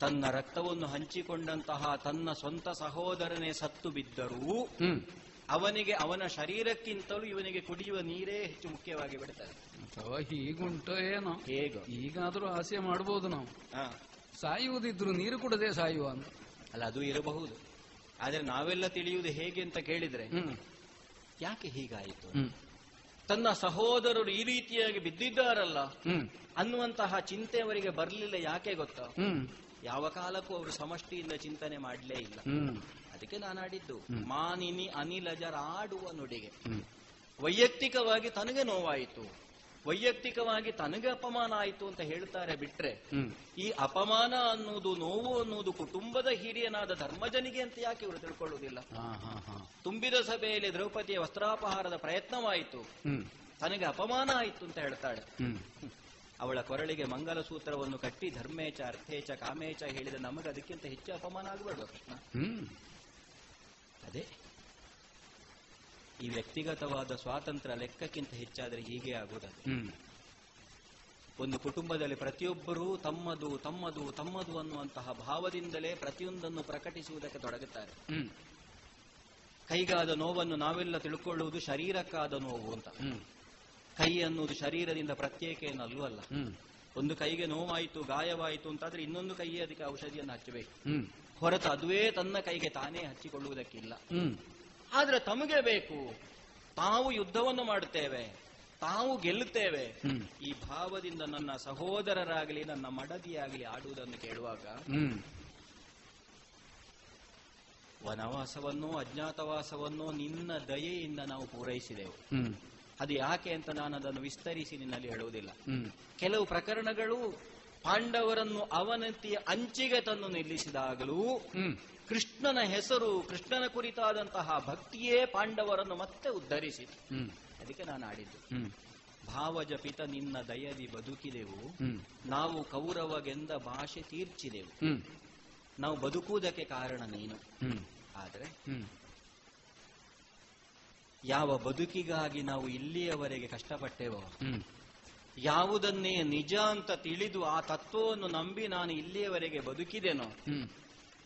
ತನ್ನ ರಕ್ತವನ್ನು ಹಂಚಿಕೊಂಡಂತಹ ತನ್ನ ಸ್ವಂತ ಸಹೋದರನೇ ಸತ್ತು ಬಿದ್ದರೂ ಅವನಿಗೆ ಅವನ ಶರೀರಕ್ಕಿಂತಲೂ ಇವನಿಗೆ ಕುಡಿಯುವ ನೀರೇ ಹೆಚ್ಚು ಮುಖ್ಯವಾಗಿ ಬಿಡ್ತಾರೆ ಅಥವಾ ಹೀಗುಂಟೋ ಏನೋ. ಹೇಗ. ಈಗಾದ್ರೂ ಆಸೆ ಮಾಡಬಹುದು ನಾವು. ಸಾಯುವುದಿದ್ರು ನೀರು ಕುಡದೆ ಸಾಯುವ ಅಂತ. ಅಲ್ಲ ಅದು ಇರಬಹುದು. ಆದ್ರೆ ನಾವೆಲ್ಲ ತಿಳಿಯುವುದು ಹೇಗೆ ಅಂತ ಕೇಳಿದ್ರೆ ಯಾಕೆ ಹೀಗಾಯಿತು? ತನ್ನ ಸಹೋದರರು ಈ ರೀತಿಯಾಗಿ ಬಿದ್ದಿದ್ದಾರಲ್ಲ ಅನ್ನುವಂತಹ ಚಿಂತೆ ಅವರಿಗೆ ಬರಲಿಲ್ಲ ಯಾಕೆ ಗೊತ್ತಾ? ಯಾವ ಕಾಲಕ್ಕೂ ಅವರು ಸಮಷ್ಟಿಯಿಂದ ಚಿಂತನೆ ಮಾಡಲೇ ಇಲ್ಲ. ಅದಕ್ಕೆ ನಾನು ಆಡಿದ್ದು ಮಾನಿನಿ ಅನಿಲಜರಾಡುವ ನುಡಿಗೆ. ವೈಯಕ್ತಿಕವಾಗಿ ತನಗೆ ನೋವಾಯಿತು. ವೈಯಕ್ತಿಕವಾಗಿ ತನಗೆ ಅಪಮಾನ ಆಯಿತು ಅಂತ ಹೇಳ್ತಾರೆ ಬಿಟ್ರೆ ಈ ಅಪಮಾನ ಅನ್ನೋದು ನೋವು ಅನ್ನೋದು ಕುಟುಂಬದ ಹಿರಿಯನಾದ ಧರ್ಮಜನಿಗೆ ಅಂತ ಯಾಕೆ ಇವರು ತಿಳ್ಕೊಳ್ಳುವುದಿಲ್ಲ ತುಂಬಿದ ಸಭೆಯಲ್ಲಿ ದ್ರೌಪದಿಯ ವಸ್ತ್ರಾಪಹಾರದ ಪ್ರಯತ್ನವಾಯಿತು. ತನಗೆ ಅಪಮಾನ ಆಯಿತು ಅಂತ ಹೇಳ್ತಾಳೆ. ಅವಳ ಕೊರಳಿಗೆ ಮಂಗಲಸೂತ್ರವನ್ನು ಕಟ್ಟಿ ಧರ್ಮೇಚ ಅರ್ಥೇಚ ಕಾಮೇಚ ಹೇಳಿದ ನಮಗೆ ಅದಕ್ಕಿಂತ ಹೆಚ್ಚು ಅಪಮಾನ ಆಗಬಾರ್ದು ಕೃಷ್ಣ? ಅದೇ. ಈ ವ್ಯಕ್ತಿಗತವಾದ ಸ್ವಾತಂತ್ರ್ಯ ಲೆಕ್ಕಕ್ಕಿಂತ ಹೆಚ್ಚಾದರೆ ಹೀಗೆ ಆಗುವುದು ಒಂದು ಕುಟುಂಬದಲ್ಲಿ ಪ್ರತಿಯೊಬ್ಬರೂ ತಮ್ಮದು ತಮ್ಮದು ತಮ್ಮದು ಅನ್ನುವಂತಹ ಭಾವದಿಂದಲೇ ಪ್ರತಿಯೊಂದನ್ನು ಪ್ರಕಟಿಸುವುದಕ್ಕೆ ತೊಡಗುತ್ತಾರೆ. ಕೈಗಾದ ನೋವನ್ನು ನಾವೆಲ್ಲ ತಿಳ್ಕೊಳ್ಳುವುದು ಶರೀರಕ್ಕಾದ ನೋವು ಅಂತ. ಕೈ ಅನ್ನುವುದು ಶರೀರದಿಂದ ಪ್ರತ್ಯೇಕ ಏನಲ್ಲೂ ಅಲ್ಲ ಒಂದು ಕೈಗೆ ನೋವಾಯಿತು ಗಾಯವಾಯಿತು ಅಂತಾದ್ರೆ ಇನ್ನೊಂದು ಕೈಯೇ ಅದಕ್ಕೆ ಔಷಧಿಯನ್ನು ಹಚ್ಚಬೇಕು. ಹೊರತು ಅದುವೇ ತನ್ನ ಕೈಗೆ ತಾನೇ ಹಚ್ಚಿಕೊಳ್ಳುವುದಕ್ಕಿಲ್ಲ. ಆದ್ರೆ ತಮಗೆ ಬೇಕು. ತಾವು ಯುದ್ಧವನ್ನು ಮಾಡುತ್ತೇವೆ. ತಾವು ಗೆಲ್ಲುತ್ತೇವೆ. ಈ ಭಾವದಿಂದ ನನ್ನ ಸಹೋದರರಾಗಲಿ ನನ್ನ ಮಡದಿಯಾಗಲಿ ಆಡುವುದನ್ನು ಕೇಳುವಾಗ ವನವಾಸವನ್ನು ಅಜ್ಞಾತವಾಸವನ್ನು ನಿನ್ನ ದಯೆಯಿಂದ ನಾವು ಪೂರೈಸಿದೆವು. ಅದು ಯಾಕೆ ಅಂತ ನಾನು ಅದನ್ನು ವಿಸ್ತರಿಸಿ ನಿನ್ನಲ್ಲಿ ಹೇಳುವುದಿಲ್ಲ. ಕೆಲವು ಪ್ರಕರಣಗಳು ಪಾಂಡವರನ್ನು ಅವನತಿಯ ಅಂಚಿಗೆ ತಂದು ನಿಲ್ಲಿಸಿದಾಗಲೂ ಕೃಷ್ಣನ ಹೆಸರು ಕೃಷ್ಣನ ಕುರಿತಾದಂತಹ ಭಕ್ತಿಯೇ ಪಾಂಡವರನ್ನು ಮತ್ತೆ ಉದ್ಧರಿಸಿತು. ಅದಕ್ಕೆ ನಾನು ಆಡಿದ್ದು. ಭಾವಜಪಿತ ನಿನ್ನ ದಯದಿ ಬದುಕಿದೆವು. ನಾವು ಕೌರವಗೆಂದ ಭಾಷೆ ತೀರ್ಚಿದೆವು. ನಾವು ಬದುಕುವುದಕ್ಕೆ ಕಾರಣ ನೀನು. ಆದರೆ ಯಾವ ಬದುಕಿಗಾಗಿ ನಾವು ಇಲ್ಲಿಯವರೆಗೆ ಕಷ್ಟಪಟ್ಟೆವೋ ಯಾವುದನ್ನೇ ನಿಜ ಅಂತ ತಿಳಿದು ಆ ತತ್ವವನ್ನು ನಂಬಿ ನಾನು ಇಲ್ಲಿಯವರೆಗೆ ಬದುಕಿದೆನೋ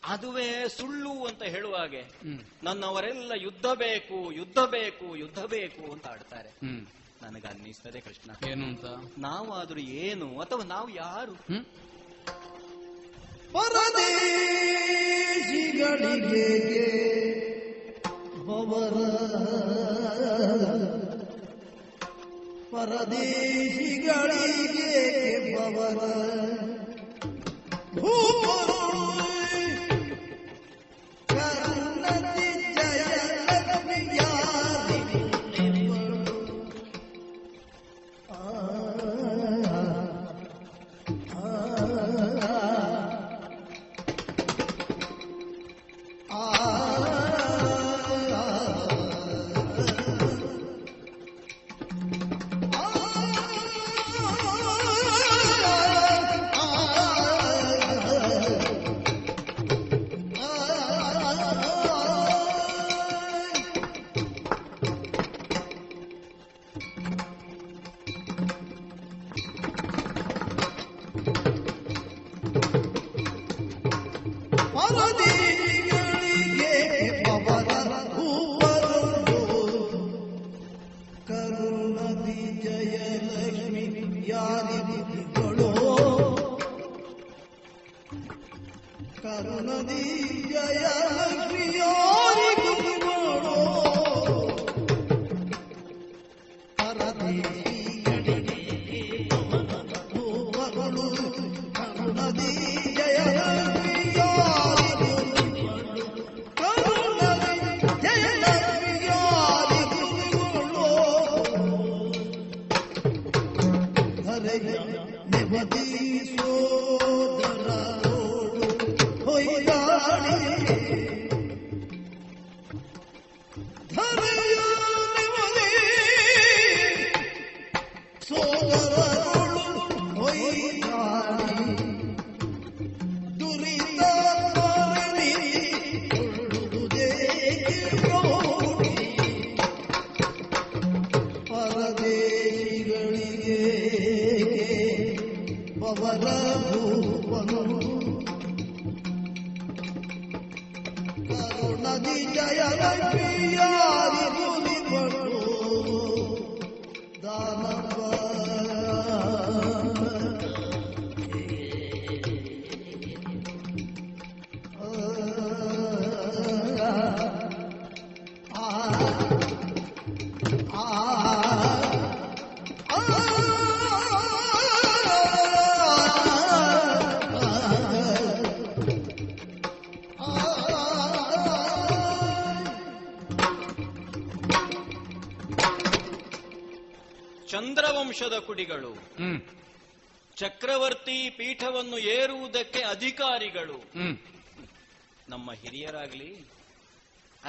ಅದುವೇ ಸುಳ್ಳು ಅಂತ ಹೇಳುವಾಗೆ ಹ್ಮ್. ನನ್ನವರೆಲ್ಲ ಯುದ್ಧ ಬೇಕು ಯುದ್ಧ ಬೇಕು ಯುದ್ಧ ಬೇಕು ಅಂತ ಆಡ್ತಾರೆ. ಹ್ಮ್. ನನಗೆ ಅನ್ನಿಸ್ತದೆ ಕೃಷ್ಣ. ಏನು ಅಂತ? ನಾವಾದ್ರೂ ಏನು? ಅಥವಾ ನಾವು ಯಾರು? ಪರದೇಶಿಗಳಿಗೆ ಬವರ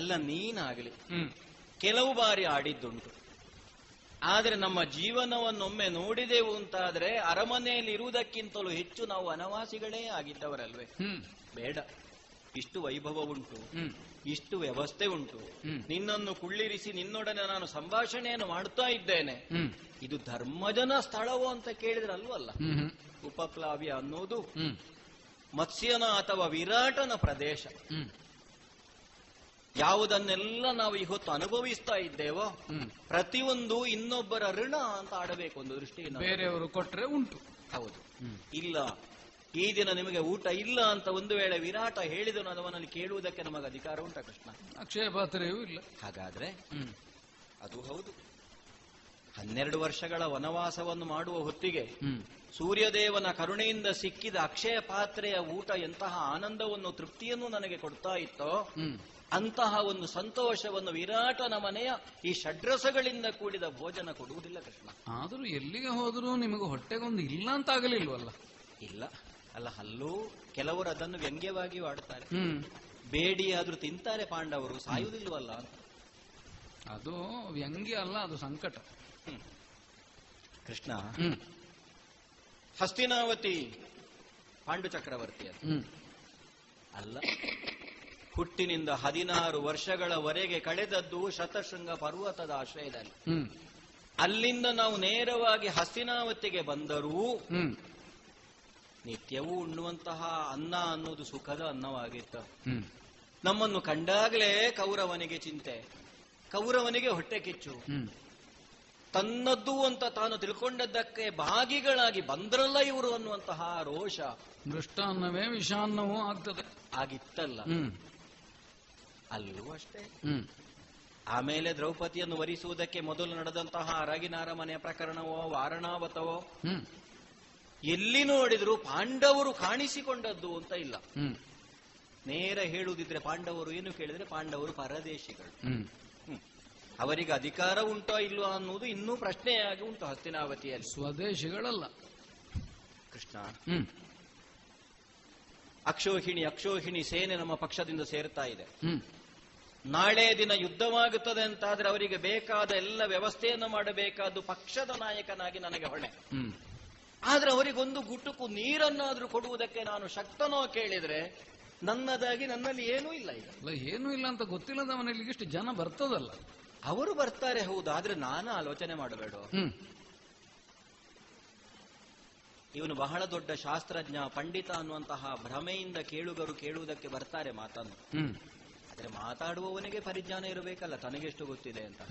ಅಲ್ಲ ನೀನಾಗಲಿ. ಹ್ಮ್. ಕೆಲವು ಬಾರಿ ಆಡಿದ್ದುಂಟು. ಆದರೆ ನಮ್ಮ ಜೀವನವನ್ನೊಮ್ಮೆ ನೋಡಿದೆವು ಅಂತಾದ್ರೆ ಅರಮನೆಯಲ್ಲಿ ಇರುವುದಕ್ಕಿಂತಲೂ ಹೆಚ್ಚು ನಾವು ಅನವಾಸಿಗಳೇ ಆಗಿದ್ದವರಲ್ವೇ. ಬೇಡ. ಇಷ್ಟು ವೈಭವ ಉಂಟು. ಇಷ್ಟು ವ್ಯವಸ್ಥೆ ಉಂಟು. ನಿನ್ನನ್ನು ಕುಳ್ಳಿರಿಸಿ ನಿನ್ನೊಡನೆ ನಾನು ಸಂಭಾಷಣೆಯನ್ನು ಮಾಡ್ತಾ ಇದ್ದೇನೆ. ಇದು ಧರ್ಮಜನ ಸ್ಥಳವೋ ಅಂತ ಕೇಳಿದ್ರೆ ಅಲ್ವಲ್ಲ ಉಪಪ್ಲಾವ್ಯ ಅನ್ನೋದು. ಮತ್ಸ್ಯನ ಅಥವಾ ವಿರಾಟನ ಪ್ರದೇಶ. ಯಾವುದನ್ನೆಲ್ಲ ನಾವು ಇವತ್ತು ಅನುಭವಿಸ್ತಾ ಇದ್ದೇವೋ ಪ್ರತಿಯೊಂದು ಇನ್ನೊಬ್ಬರ ಋಣ ಅಂತ ಆಡಬೇಕು ಒಂದು ದೃಷ್ಟಿಯಿಂದ. ಬೇರೆಯವರು ಕೊಟ್ರೆ ಉಂಟು. ಹೌದು. ಇಲ್ಲ. ಈ ದಿನ ನಿಮಗೆ ಊಟ ಇಲ್ಲ ಅಂತ ಒಂದು ವೇಳೆ ವಿರಾಟ ಹೇಳಿದನು ಅದವನಲ್ಲಿ ಕೇಳುವುದಕ್ಕೆ ನಮಗೆ ಅಧಿಕಾರ ಉಂಟ ಕೃಷ್ಣ? ಅಕ್ಷಯ ಪಾತ್ರೆಯೂ ಇಲ್ಲ. ಹಾಗಾದ್ರೆ ಅದು ಹೌದು. ಹನ್ನೆರಡು ವರ್ಷಗಳ ವನವಾಸವನ್ನು ಮಾಡುವ ಹೊತ್ತಿಗೆ ಸೂರ್ಯದೇವನ ಕರುಣೆಯಿಂದ ಸಿಕ್ಕಿದ ಅಕ್ಷಯ ಪಾತ್ರೆಯ ಊಟ ಎಂತಹ ಆನಂದವನ್ನು ತೃಪ್ತಿಯನ್ನು ನನಗೆ ಕೊಡ್ತಾ ಇತ್ತೋ ಅಂತಹ ಒಂದು ಸಂತೋಷವನ್ನು ವಿರಾಟನ ಮನೆಯ ಈ ಷಡ್ರಸಗಳಿಂದ ಕೂಡಿದ ಭೋಜನ ಕೊಡುವುದಿಲ್ಲ ಕೃಷ್ಣ. ಆದರೂ ಎಲ್ಲಿಗೆ ಹೋದರೂ ನಿಮಗೆ ಹೊಟ್ಟೆಗೊಂದು ಇಲ್ಲ ಅಂತ ಆಗಲಿಲ್ವಲ್ಲ ಇಲ್ಲ. ಅಲ್ಲ ಅಲ್ಲೂ ಕೆಲವರು ಅದನ್ನು ವ್ಯಂಗ್ಯವಾಗಿಯೂ ಆಡ್ತಾರೆ ಬೇಡಿ ಆದ್ರೂ ತಿಂತಾರೆ ಪಾಂಡವರು ಸಾಯುವುದಿಲ್ವಲ್ಲ? ಅದು ವ್ಯಂಗ್ಯ ಅಲ್ಲ ಅದು ಸಂಕಟ. ಕೃಷ್ಣ ಹಸ್ತಿನಾವತಿ ಪಾಂಡು ಚಕ್ರವರ್ತಿ ಅಲ್ಲ ಹುಟ್ಟಿನಿಂದ ಹದಿನಾರು ವರ್ಷಗಳವರೆಗೆ ಕಳೆದದ್ದು ಶತಶೃಂಗ ಪರ್ವತದ ಆಶ್ರಯದಲ್ಲಿ. ಅಲ್ಲಿಂದ ನಾವು ನೇರವಾಗಿ ಹಸ್ತಿನಾವತಿಗೆ ಬಂದರೂ ನಿತ್ಯವೂ ಉಣ್ಣುವಂತಹ ಅನ್ನ ಅನ್ನೋದು ಸುಖದ ಅನ್ನವಾಗಿತ್ತು. ನಮ್ಮನ್ನು ಕಂಡಾಗಲೇ ಕೌರವನಿಗೆ ಚಿಂತೆ. ಕೌರವನಿಗೆ ಹೊಟ್ಟೆ ಕಿಚ್ಚು. ತನ್ನದ್ದು ಅಂತ ತಾನು ತಿಳ್ಕೊಂಡದ್ದಕ್ಕೆ ಭಾಗಿಗಳಾಗಿ ಬಂದ್ರಲ್ಲ ಇವರು ಅನ್ನುವಂತಹ ರೋಷ. ದೃಷ್ಟಾನ್ನವೇ ವಿಷಾನ್ನವೂ ಆಗ್ತದೆ. ಆಗಿತ್ತಲ್ಲ. ಅಲ್ಲೂ. ಅಷ್ಟೇ. ಆಮೇಲೆ ದ್ರೌಪದಿಯನ್ನು ವರಿಸುವುದಕ್ಕೆ ಮೊದಲು ನಡೆದಂತಹ ಅರಗಿನಾರ ಅರಮನೆಯ ಪ್ರಕರಣವೋ ವಾರಣಾವತವೋ ಎಲ್ಲಿ ನೋಡಿದ್ರು ಪಾಂಡವರು ಕಾಣಿಸಿಕೊಂಡದ್ದು ಅಂತ ಇಲ್ಲ. ನೇರ ಹೇಳುವುದಿದ್ರೆ ಪಾಂಡವರು ಏನು ಕೇಳಿದ್ರೆ ಪಾಂಡವರು ಪರದೇಶಿಗಳು. ಅವರಿಗೆ ಅಧಿಕಾರ ಉಂಟೋ ಇಲ್ಲೋ ಅನ್ನುವುದು ಇನ್ನೂ ಪ್ರಶ್ನೆಯಾಗಿ ಉಂಟು ಹಸ್ತಿನಾವತಿಯಲ್ಲಿ. ಸ್ವದೇಶಿಗಳಲ್ಲ. ಕೃಷ್ಣ. ಅಕ್ಷೋಹಿಣಿ ಅಕ್ಷೋಹಿಣಿ ಸೇನೆ ನಮ್ಮ ಪಕ್ಷದಿಂದ ಸೇರ್ತಾ ಇದೆ. ನಾಳೆ ದಿನ ಯುದ್ಧವಾಗುತ್ತದೆ ಅಂತಾದ್ರೆ ಅವರಿಗೆ ಬೇಕಾದ ಎಲ್ಲ ವ್ಯವಸ್ಥೆಯನ್ನು ಮಾಡಬೇಕಾದ್ದು ಪಕ್ಷದ ನಾಯಕನಾಗಿ ನನಗೆ ಹೊಣೆ. ಆದ್ರೆ ಅವರಿಗೊಂದು ಗುಟುಕು ನೀರನ್ನಾದ್ರೂ ಕೊಡುವುದಕ್ಕೆ ನಾನು ಶಕ್ತನೋ ಕೇಳಿದ್ರೆ ನನ್ನದಾಗಿ ನನ್ನಲ್ಲಿ ಏನೂ ಇಲ್ಲ ಈಗ. ಅಲ್ಲ ಏನೂ ಇಲ್ಲ ಅಂತ ಗೊತ್ತಿಲ್ಲದ ಮನೆಯಲ್ಲಿ ಇಷ್ಟು ಜನ ಬರ್ತದಲ್ಲ. ಅವರು ಬರ್ತಾರೆ ಹೌದು ಆದ್ರೆ ನಾನು ಆಲೋಚನೆ ಮಾಡಬೇಡ. ಇವನು ಬಹಳ ದೊಡ್ಡ ಶಾಸ್ತ್ರಜ್ಞ ಪಂಡಿತ ಅನ್ನುವಂತಹ ಭ್ರಮೆಯಿಂದ ಕೇಳುಗರು ಕೇಳುವುದಕ್ಕೆ ಬರ್ತಾರೆ ಮಾತನ್ನು. ಆದ್ರೆ ಮಾತಾಡುವವನಿಗೆ ಪರಿಜ್ಞಾನ ಇರಬೇಕಲ್ಲ ತನಗೆಷ್ಟು ಗೊತ್ತಿದೆ ಅಂತ.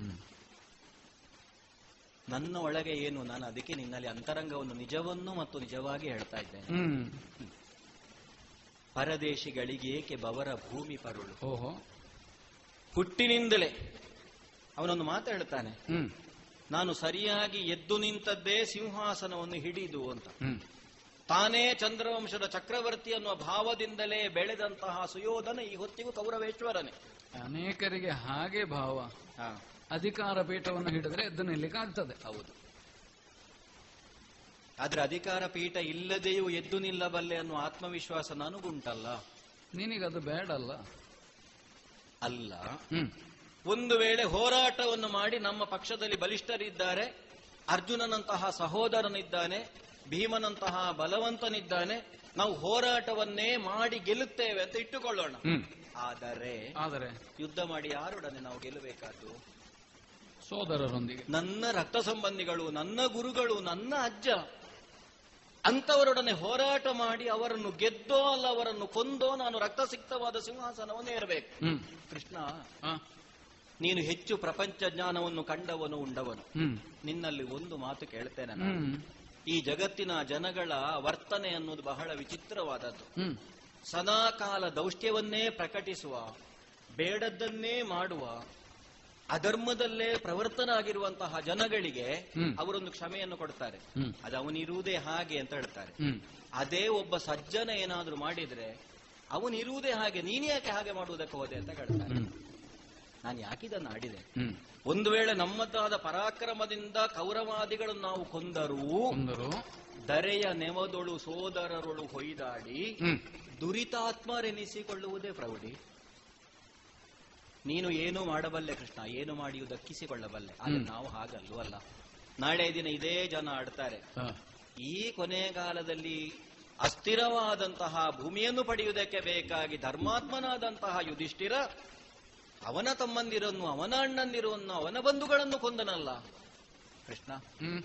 ನನ್ನ ಒಳಗೆ ಏನು ನಾನು ಅದಕ್ಕೆ ನಿನ್ನಲ್ಲಿ ಅಂತರಂಗವನ್ನು ನಿಜವನ್ನು ಮತ್ತು ನಿಜವಾಗಿ ಹೇಳ್ತಾ ಇದ್ದೇನೆ. ಪರದೇಶಿಗಳಿಗೆ ಏಕೆ ಬವರ ಭೂಮಿ ಪರುಳು? ಓಹೋ. ಹುಟ್ಟಿನಿಂದಲೇ ಅವನೊಂದು ಮಾತು ಹೇಳ್ತಾನೆ. ನಾನು ಸರಿಯಾಗಿ ಎದ್ದು ನಿಂತದ್ದೇ ಸಿಂಹಾಸನವನ್ನು ಹಿಡಿದು ಅಂತ. ತಾನೇ ಚಂದ್ರವಂಶದ ಚಕ್ರವರ್ತಿ ಅನ್ನುವ ಭಾವದಿಂದಲೇ ಬೆಳೆದಂತಹ ಸುಯೋಧನ ಈ ಹೊತ್ತಿಗೂ ಕೌರವೇಶ್ವರನೇ. ಅನೇಕರಿಗೆ ಹಾಗೆ ಭಾವ. ಅಧಿಕಾರ ಪೀಠವನ್ನು ಹಿಡಿದ್ರೆ ಎದ್ದು ನಿಲ್ಲಿಕ್ಕಾಗ್ತದೆ. ಹೌದು. ಆದ್ರೆ ಅಧಿಕಾರ ಪೀಠ ಇಲ್ಲದೆಯೂ ಎದ್ದು ನಿಲ್ಲಬಲ್ಲೆ ಅನ್ನುವ ಆತ್ಮವಿಶ್ವಾಸ ನನಗುಂಟಲ್ಲ. ನಿನಗದು ಬೇಡಲ್ಲ. ಅಲ್ಲ. ಒಂದು ವೇಳೆ ಹೋರಾಟವನ್ನು ಮಾಡಿ ನಮ್ಮ ಪಕ್ಷದಲ್ಲಿ ಬಲಿಷ್ಠರಿದ್ದಾರೆ ಅರ್ಜುನನಂತಹ ಸಹೋದರನಿದ್ದಾನೆ ಭೀಮನಂತಹ ಬಲವಂತನಿದ್ದಾನೆ ನಾವು ಹೋರಾಟವನ್ನೇ ಮಾಡಿ ಗೆಲ್ಲುತ್ತೇವೆ ಅಂತ ಇಟ್ಟುಕೊಳ್ಳೋಣ. ಆದರೆ ಆದರೆ ಯುದ್ಧ ಮಾಡಿ ಯಾರೊಡನೆ ನಾವು ಗೆಲ್ಲಬೇಕಾದ್ದು? ಸೋದರರೊಂದಿಗೆ. ನನ್ನ ರಕ್ತ ಸಂಬಂಧಿಗಳು ನನ್ನ ಗುರುಗಳು ನನ್ನ ಅಜ್ಜ ಅಂತವರೊಡನೆ ಹೋರಾಟ ಮಾಡಿ ಅವರನ್ನು ಗೆದ್ದೋ ಅಲ್ಲ ಅವರನ್ನು ಕೊಂದೋ ನಾನು ರಕ್ತಸಿಕ್ತವಾದ ಸಿಂಹಾಸನವನ್ನು ಏರಬೇಕು ಕೃಷ್ಣ ನೀನು ಹೆಚ್ಚು ಪ್ರಪಂಚ ಜ್ಞಾನವನ್ನು ಕಂಡವನು ಉಂಡವನು. ನಿನ್ನಲ್ಲಿ ಒಂದು ಮಾತು ಕೇಳ್ತೇನೆ ನಾನು. ಈ ಜಗತ್ತಿನ ಜನಗಳ ವರ್ತನೆ ಅನ್ನೋದು ಬಹಳ ವಿಚಿತ್ರವಾದದ್ದು. ಸದಾಕಾಲ ದೌಷ್ಟ್ಯವನ್ನೇ ಪ್ರಕಟಿಸುವ ಬೇಡದ್ದನ್ನೇ ಮಾಡುವ ಅಧರ್ಮದಲ್ಲೇ ಪ್ರವರ್ತನಾಗಿರುವಂತಹ ಜನಗಳಿಗೆ ಹ್ಮ್. ಅವರೊಂದು ಕ್ಷಮೆಯನ್ನು ಕೊಡ್ತಾರೆ. ಅದು ಅವನಿರುವುದೇ ಹಾಗೆ ಅಂತ ಹೇಳ್ತಾರೆ. ಅದೇ ಒಬ್ಬ ಸಜ್ಜನ ಏನಾದ್ರೂ ಮಾಡಿದ್ರೆ ಅವನಿರುವುದೇ ಹಾಗೆ ನೀನೇ ಯಾಕೆ ಹಾಗೆ ಮಾಡುವುದಕ್ಕೆ ಹೋದೆ ಅಂತ ಕೇಳ್ತಾರೆ ಹ್ಮ್. ನಾನು ಯಾಕಿದನ್ನು ಆಡಿದೆ? ಒಂದು ವೇಳೆ ನಮ್ಮದಾದ ಪರಾಕ್ರಮದಿಂದ ಕೌರವಾದಿಗಳನ್ನು ನಾವು ಕೊಂದರೂ ದರೆಯ ನೆವದೊಳು ಸೋದರರೊಳು ಹೊಯ್ದಾಡಿ ದುರಿತಾತ್ಮರೆನಿಸಿಕೊಳ್ಳುವುದೇ ಪ್ರೌಢಿ. ನೀನು ಏನು ಮಾಡಬಲ್ಲೆ ಕೃಷ್ಣ ಏನು ಮಾಡಿಯೂ ದಕ್ಕಿಸಿಕೊಳ್ಳಬಲ್ಲೆ. ಆದ್ರೆ. ನಾವು ಹಾಗಲ್ವಲ್ಲ ನಾಳೆ ದಿನ ಇದೇ ಜನ ಆಡ್ತಾರೆ. ಈ ಕೊನೆಗಾಲದಲ್ಲಿ ಅಸ್ಥಿರವಾದಂತಹ ಭೂಮಿಯನ್ನು ಪಡೆಯುವುದಕ್ಕೆ ಬೇಕಾಗಿ ಧರ್ಮಾತ್ಮನಾದಂತಹ ಯುಧಿಷ್ಠಿರ ಅವನ ತಮ್ಮಂದಿರನ್ನು ಅವನ ಅಣ್ಣಂದಿರನ್ನು ಅವನ ಬಂಧುಗಳನ್ನು ಕೊಂದನಲ್ಲ. ಕೃಷ್ಣ ಹ್ಮ್.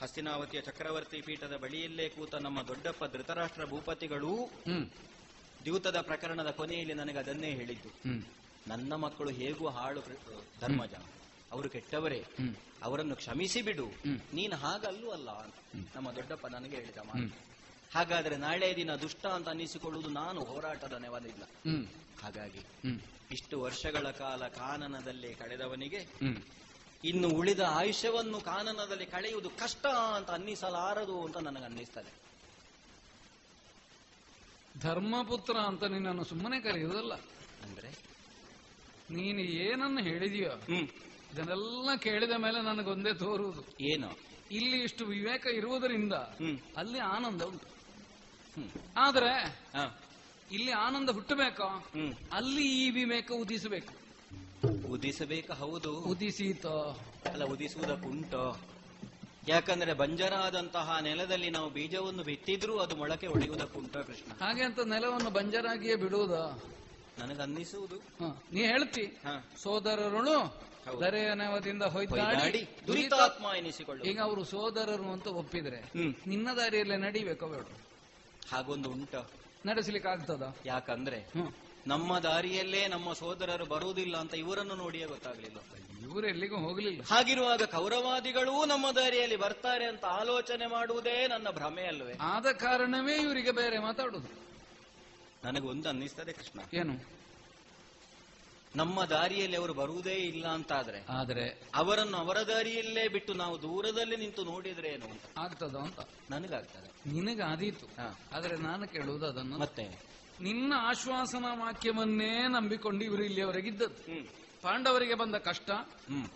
ಹಸ್ತಿನಾವತಿಯ ಚಕ್ರವರ್ತಿ ಪೀಠದ ಬಳಿಯಲ್ಲೇ ಕೂತ ನಮ್ಮ ದೊಡ್ಡಪ್ಪ ಧೃತರಾಷ್ಟ್ರ ಭೂಪತಿಗಳು ಹ್ಮ್. ದ್ಯೂತದ ಪ್ರಕರಣದ ಕೊನೆಯಲ್ಲಿ ನನಗೆ ಅದನ್ನೇ ಹೇಳಿದ್ದು. ನನ್ನ ಮಕ್ಕಳು ಹೇಗೂ ಹಾಳು ಧರ್ಮಜ. ಅವರು ಕೆಟ್ಟವರೇ. ಅವರನ್ನು ಕ್ಷಮಿಸಿ ಬಿಡು. ನೀನು ಹಾಗಲ್ಲೂ ಅಲ್ಲ ನಮ್ಮ ದೊಡ್ಡಪ್ಪ ನನಗೆ ಹೇಳಿದ ಮಾತು. ಹಾಗಾದ್ರೆ ನಾಳೆ ದಿನ ದುಷ್ಟ ಅಂತ ಅನ್ನಿಸಿಕೊಳ್ಳುವುದು ನಾನು ಹೋರಾಟದ ನೆವದಿಲ್ಲ ಹ್ಮ್. ಹಾಗಾಗಿ ಇಷ್ಟು ವರ್ಷಗಳ ಕಾಲ ಕಾನನದಲ್ಲಿ ಕಳೆದವನಿಗೆ ಇನ್ನು ಉಳಿದ ಆಯುಷ್ಯವನ್ನು ಕಾನನದಲ್ಲಿ ಕಳೆಯುವುದು ಕಷ್ಟ ಅಂತ ಅನ್ನಿಸಲಾರದು ಅಂತ ನನಗೆ ಅನ್ನಿಸ್ತದೆ ಧರ್ಮಪುತ್ರ ಅಂತ ನಿನ್ನನ್ನು ಸುಮ್ಮನೆ ಕರೆಯುವುದಲ್ಲ. ಅಂದ್ರೆ? ನೀನು ಏನನ್ನು ಹೇಳಿದೀಯೋ ಇದನ್ನೆಲ್ಲ ಕೇಳಿದ ಮೇಲೆ ನನಗೊಂದೇ ತೋರುವುದು. ಏನು? ಇಲ್ಲಿ ಇಷ್ಟು ವಿವೇಕ ಇರುವುದರಿಂದ ಅಲ್ಲಿ ಆನಂದ ಉಂಟು. ಆದ್ರೆ ಇಲ್ಲಿ ಆನಂದ ಹುಟ್ಟಬೇಕು? ಅಲ್ಲಿ ಈ ವಿವೇಕ ಉದಿಸಬೇಕು. ಉದಿಸಬೇಕು ಹೌದು. ಉದಿಸೀತೋ. ಅಲ್ಲ ಉದಿಸುವುದಕ್ಕುಂಟ ಯಾಕಂದ್ರೆ ಬಂಜರಾದಂತಹ ನೆಲದಲ್ಲಿ ನಾವು ಬೀಜವನ್ನು ಬಿತ್ತಿದ್ರೂ ಅದು ಮೊಳಕೆ ಒಡೆಯುವುದಕ್ಕುಂಟ ಕೃಷ್ಣ. ಹಾಗೆ ಅಂತ ನೆಲವನ್ನು ಬಂಜರಾಗಿಯೇ ಬಿಡುವುದ? ನನಗನ್ನಿಸುವುದು. ಅನ್ನಿಸುವುದು ನೀ ಹೇಳ್ತಿ. ಸೋದರರು ಸೋದರರುಳು ಹೌದು. ದರೆಯ ನೆವದಿಂದ ಹೊಯ್ದಾಡಿ ದುರಿತಾತ್ಮ ಎನಿಸಿಕೊಳ್ಳು ಈಗ ಅವರು ಸೋದರರು ಅಂತ ಒಪ್ಪಿದ್ರೆ ನಿನ್ನ ದಾರಿಯಲ್ಲೇ ನಡಿಬೇಕೋ ಬೇಡ ಹಾಗೊಂದು ಉಂಟು. ನಡೆಸಲಿಕ್ಕೆ ಆಗ್ತದ ಯಾಕಂದ್ರೆ ನಮ್ಮ ದಾರಿಯಲ್ಲೇ ನಮ್ಮ ಸೋದರರು ಬರುವುದಿಲ್ಲ ಅಂತ ಇವರನ್ನು ನೋಡಿಯೇ ಗೊತ್ತಾಗ್ಲಿಲ್ಲ. ಇವರು ಎಲ್ಲಿಗೂ ಹೋಗಲಿಲ್ಲ. ಹಾಗಿರುವಾಗ ಕೌರವಾದಿಗಳೂ ನಮ್ಮ ದಾರಿಯಲ್ಲಿ ಬರ್ತಾರೆ ಅಂತ ಆಲೋಚನೆ ಮಾಡುವುದೇ ನನ್ನ ಭ್ರಮೆ ಅಲ್ವೇ? ಆದ ಕಾರಣವೇ ಇವರಿಗೆ ಬೇರೆ ಮಾತಾಡುದು. ನನಗೊಂದು ಅನ್ನಿಸ್ತದೆ ಕೃಷ್ಣ. ಏನು? ನಮ್ಮ ದಾರಿಯಲ್ಲಿ ಅವರು ಬರುವುದೇ ಇಲ್ಲ ಅಂತಾದ್ರೆ ಆದ್ರೆ ಅವರನ್ನು ಅವರ ದಾರಿಯಲ್ಲೇ ಬಿಟ್ಟು ನಾವು ದೂರದಲ್ಲಿ ನಿಂತು ನೋಡಿದ್ರೆ ಏನು ಅಂತ? ಆಗ್ತದ ಅಂತ? ನನಗಾಗ್ತದೆ. ನಿನಗಾದೀತು. ಆದ್ರೆ ನಾನು ಕೇಳುವುದು ಅದನ್ನು. ಮತ್ತೆ? ನಿನ್ನ ಆಶ್ವಾಸನ ವಾಕ್ಯವನ್ನೇ ನಂಬಿಕೊಂಡು ಇವರು ಇಲ್ಲಿಯವರೆಗಿದ್ದದ್ದು ಪಾಂಡವರಿಗೆ ಬಂದ ಕಷ್ಟ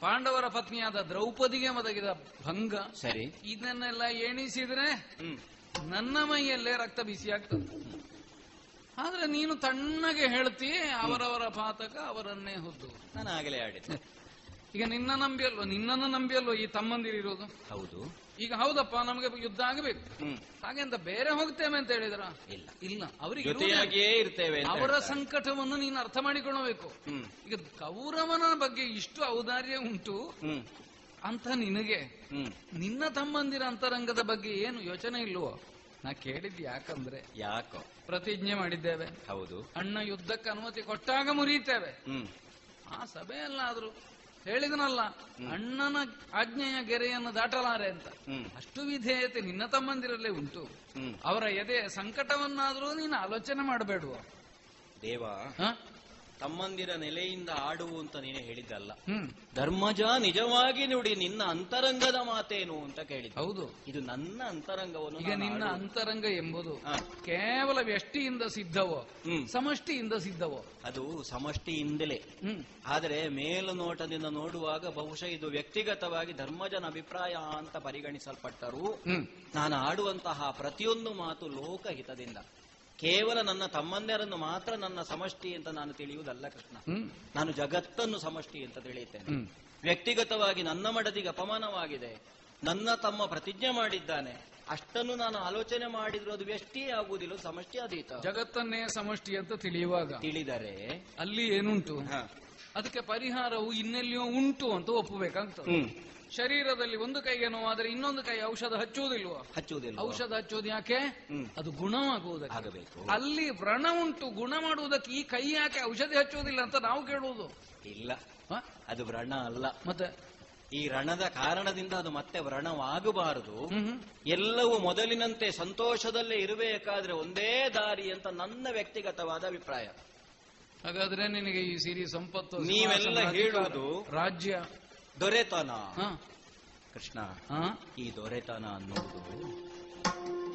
ಪಾಂಡವರ ಪತ್ನಿಯಾದ ದ್ರೌಪದಿಗೆ ಒದಗಿದ ಭಂಗ ಸರಿ. ಇದನ್ನೆಲ್ಲ ಎಣಿಸಿದ್ರೆ ನನ್ನ ಮೈಯಲ್ಲೇ ರಕ್ತ ಬಿಸಿ ಆಗ್ತದೆ ಆದ್ರೆ ನೀನು ತಣ್ಣಗೆ ಹೇಳ್ತಿ ಅವರವರ ಪಾತಕ ಅವರನ್ನೇ ಹೊದ್ದು. ನಾನು ಆಗಲೇ ಆಡಿದ್ದೆ. ಈಗ ನಿನ್ನ ನಂಬಿ ಅಲ್ವಾ? ನಿನ್ನನ್ನು ನಂಬಿ ಅಲ್ವಾ ಈ ತಮ್ಮಂದಿರಿರೋದು ಹೌದು. ಈಗ ಹೌದಪ್ಪ ನಮಗೆ ಯುದ್ಧ ಆಗಬೇಕು. ಹಾಗೆ ಅಂತ ಬೇರೆ ಹೋಗ್ತೇವೆ ಅಂತ ಹೇಳಿದ್ರ? ಇಲ್ಲ. ಇಲ್ಲ. ಅವರಿಗೆ ಜೊತೆಯಾಗಿಯೇ ಇರ್ತೇವೆ ಅವರ. ಸಂಕಟವನ್ನು ನೀನು ಅರ್ಥ ಮಾಡಿಕೊಳ್ಳಬೇಕು. ಈಗ ಕೌರವನ ಬಗ್ಗೆ ಇಷ್ಟು ಔದಾರ್ಯ ಉಂಟು ಅಂತ ನಿನಗೆ? ನಿನ್ನ ತಮ್ಮಂದಿರ ಅಂತರಂಗದ ಬಗ್ಗೆ ಏನು ಯೋಚನೆ ಇಲ್ವೋ? ನಾ ಕೇಳಿದ್ ಯಾಕಂದ್ರೆ ಯಾಕೋ? ಪ್ರತಿಜ್ಞೆ ಮಾಡಿದ್ದೇವೆ. ಹೌದು. ಅಣ್ಣ ಯುದ್ಧಕ್ಕೆ ಅನುಮತಿ ಕೊಟ್ಟಾಗ ಮುರಿಯುತ್ತೇವೆ. ಹ್ಮ್. ಆ ಸಭೆಯಲ್ಲಾದ್ರೂ ಹೇಳಿದನಲ್ಲ ಅಣ್ಣನ ಆಜ್ಞೆಯ ಗೆರೆಯನ್ನು ದಾಟಲಾರೆ ಅಂತ. ಅಷ್ಟು ವಿಧೇಯತೆ ನಿನ್ನ ತಮ್ಮಂದಿರಲ್ಲೇ ಉಂಟು. ಅವರ ಎದೆ ಸಂಕಟವನ್ನಾದ್ರೂ ನೀನು ಆಲೋಚನೆ ಮಾಡಬೇಡುವ. ದೇವ ತಮ್ಮಂದಿರ ನೆಲೆಯಿಂದ ಆಡು ಅಂತ ನೀನೆ ಹೇಳಿದ್ದಲ್ಲ. ಧರ್ಮಜ ನಿಜವಾಗಿ ನೋಡಿ ನಿನ್ನ ಅಂತರಂಗದ ಮಾತೇನು ಅಂತ ಕೇಳಿದ ಹೌದು. ಇದು ನನ್ನ ಅಂತರಂಗವನ್ನು ಈಗ ನಿನ್ನ. ಅಂತರಂಗ ಎಂಬುದು ಕೇವಲ ವ್ಯಷ್ಟಿಯಿಂದ ಸಿದ್ಧವೋ? ಸಮಷ್ಟಿಯಿಂದ ಸಿದ್ಧವೋ? ಅದು ಸಮಷ್ಟಿಯಿಂದಲೇ. ಆದರೆ ಮೇಲುನೋಟದಿಂದ ನೋಡುವಾಗ ಬಹುಶಃ ಇದು ವ್ಯಕ್ತಿಗತವಾಗಿ ಧರ್ಮಜನ ಅಭಿಪ್ರಾಯ ಅಂತ ಪರಿಗಣಿಸಲ್ಪಟ್ಟರು ನಾನು ಆಡುವಂತಹ ಪ್ರತಿಯೊಂದು ಮಾತು ಲೋಕಹಿತದಿಂದ. ಕೇವಲ ನನ್ನ ತಮ್ಮಂದಿರನ್ನು ಮಾತ್ರ ನನ್ನ ಸಮಷ್ಟಿ ಅಂತ ನಾನು ತಿಳಿಯುವುದಲ್ಲ ಕೃಷ್ಣ. ನಾನು ಜಗತ್ತನ್ನು ಸಮಷ್ಟಿ ಅಂತ ತಿಳಿಯುತ್ತೇನೆ. ವ್ಯಕ್ತಿಗತವಾಗಿ ನನ್ನ ಮಡದಿಗೆ ಅಪಮಾನವಾಗಿದೆ. ನನ್ನ ತಮ್ಮ ಪ್ರತಿಜ್ಞೆ ಮಾಡಿದ್ದಾನೆ. ಅಷ್ಟನ್ನು ನಾನು ಆಲೋಚನೆ ಮಾಡಿದ್ರು ಅದು ವ್ಯಷ್ಟಿಯೇ ಆಗುವುದಿಲ್ಲ ಸಮಷ್ಟಿ ಅಧೀತ ಜಗತ್ತನ್ನೇ ಸಮಷ್ಟಿ ಅಂತ ತಿಳಿಯುವಾಗ ತಿಳಿದರೆ ಅಲ್ಲಿ ಏನುಂಟು? ಅದಕ್ಕೆ ಪರಿಹಾರವು ಇನ್ನೆಲ್ಲಿಯೋ ಉಂಟು ಅಂತ ಒಪ್ಪಬೇಕಾಗ್ತದೆ. ಶರೀರದಲ್ಲಿ ಒಂದು ಕೈಗೆ ನೋವಾದ್ರೆ ಇನ್ನೊಂದು ಕೈ ಔಷಧ ಹಚ್ಚುವುದಿಲ್ವಾ? ಹಚ್ಚುವುದಿಲ್ಲ ಔಷಧ ಹಚ್ಚೋದು ಯಾಕೆ. ಅದು ಗುಣವಾಗುವುದಕ್ಕೆ. ಅಲ್ಲಿ ವ್ರಣ ಉಂಟು ಗುಣ ಮಾಡುವುದಕ್ಕೆ ಈ ಕೈ ಯಾಕೆ ಔಷಧಿ ಹಚ್ಚುವುದಿಲ್ಲ ಅಂತ ನಾವು ಕೇಳುವುದು. ಇಲ್ಲ? ಅದು ವ್ರಣ ಅಲ್ಲ. ಮತ್ತೆ? ಈ ರಣದ ಕಾರಣದಿಂದ ಅದು ಮತ್ತೆ ವ್ರಣವಾಗಬಾರದು. ಎಲ್ಲವೂ ಮೊದಲಿನಂತೆ ಸಂತೋಷದಲ್ಲೇ ಇರಬೇಕಾದ್ರೆ ಒಂದೇ ದಾರಿ ಅಂತ ನನ್ನ ವ್ಯಕ್ತಿಗತವಾದ ಅಭಿಪ್ರಾಯ. ಹಾಗಾದ್ರೆ ನಿನಗೆ ಈ ಸಿರಿ ಸಂಪತ್ತು ನೀವೆಲ್ಲ ಹೇಳುವುದು ರಾಜ್ಯ ದೊರೆತನ ಹ? ಕೃಷ್ಣ ಹ? ಈ ದೊರೆತನ ಅನ್ನೋದು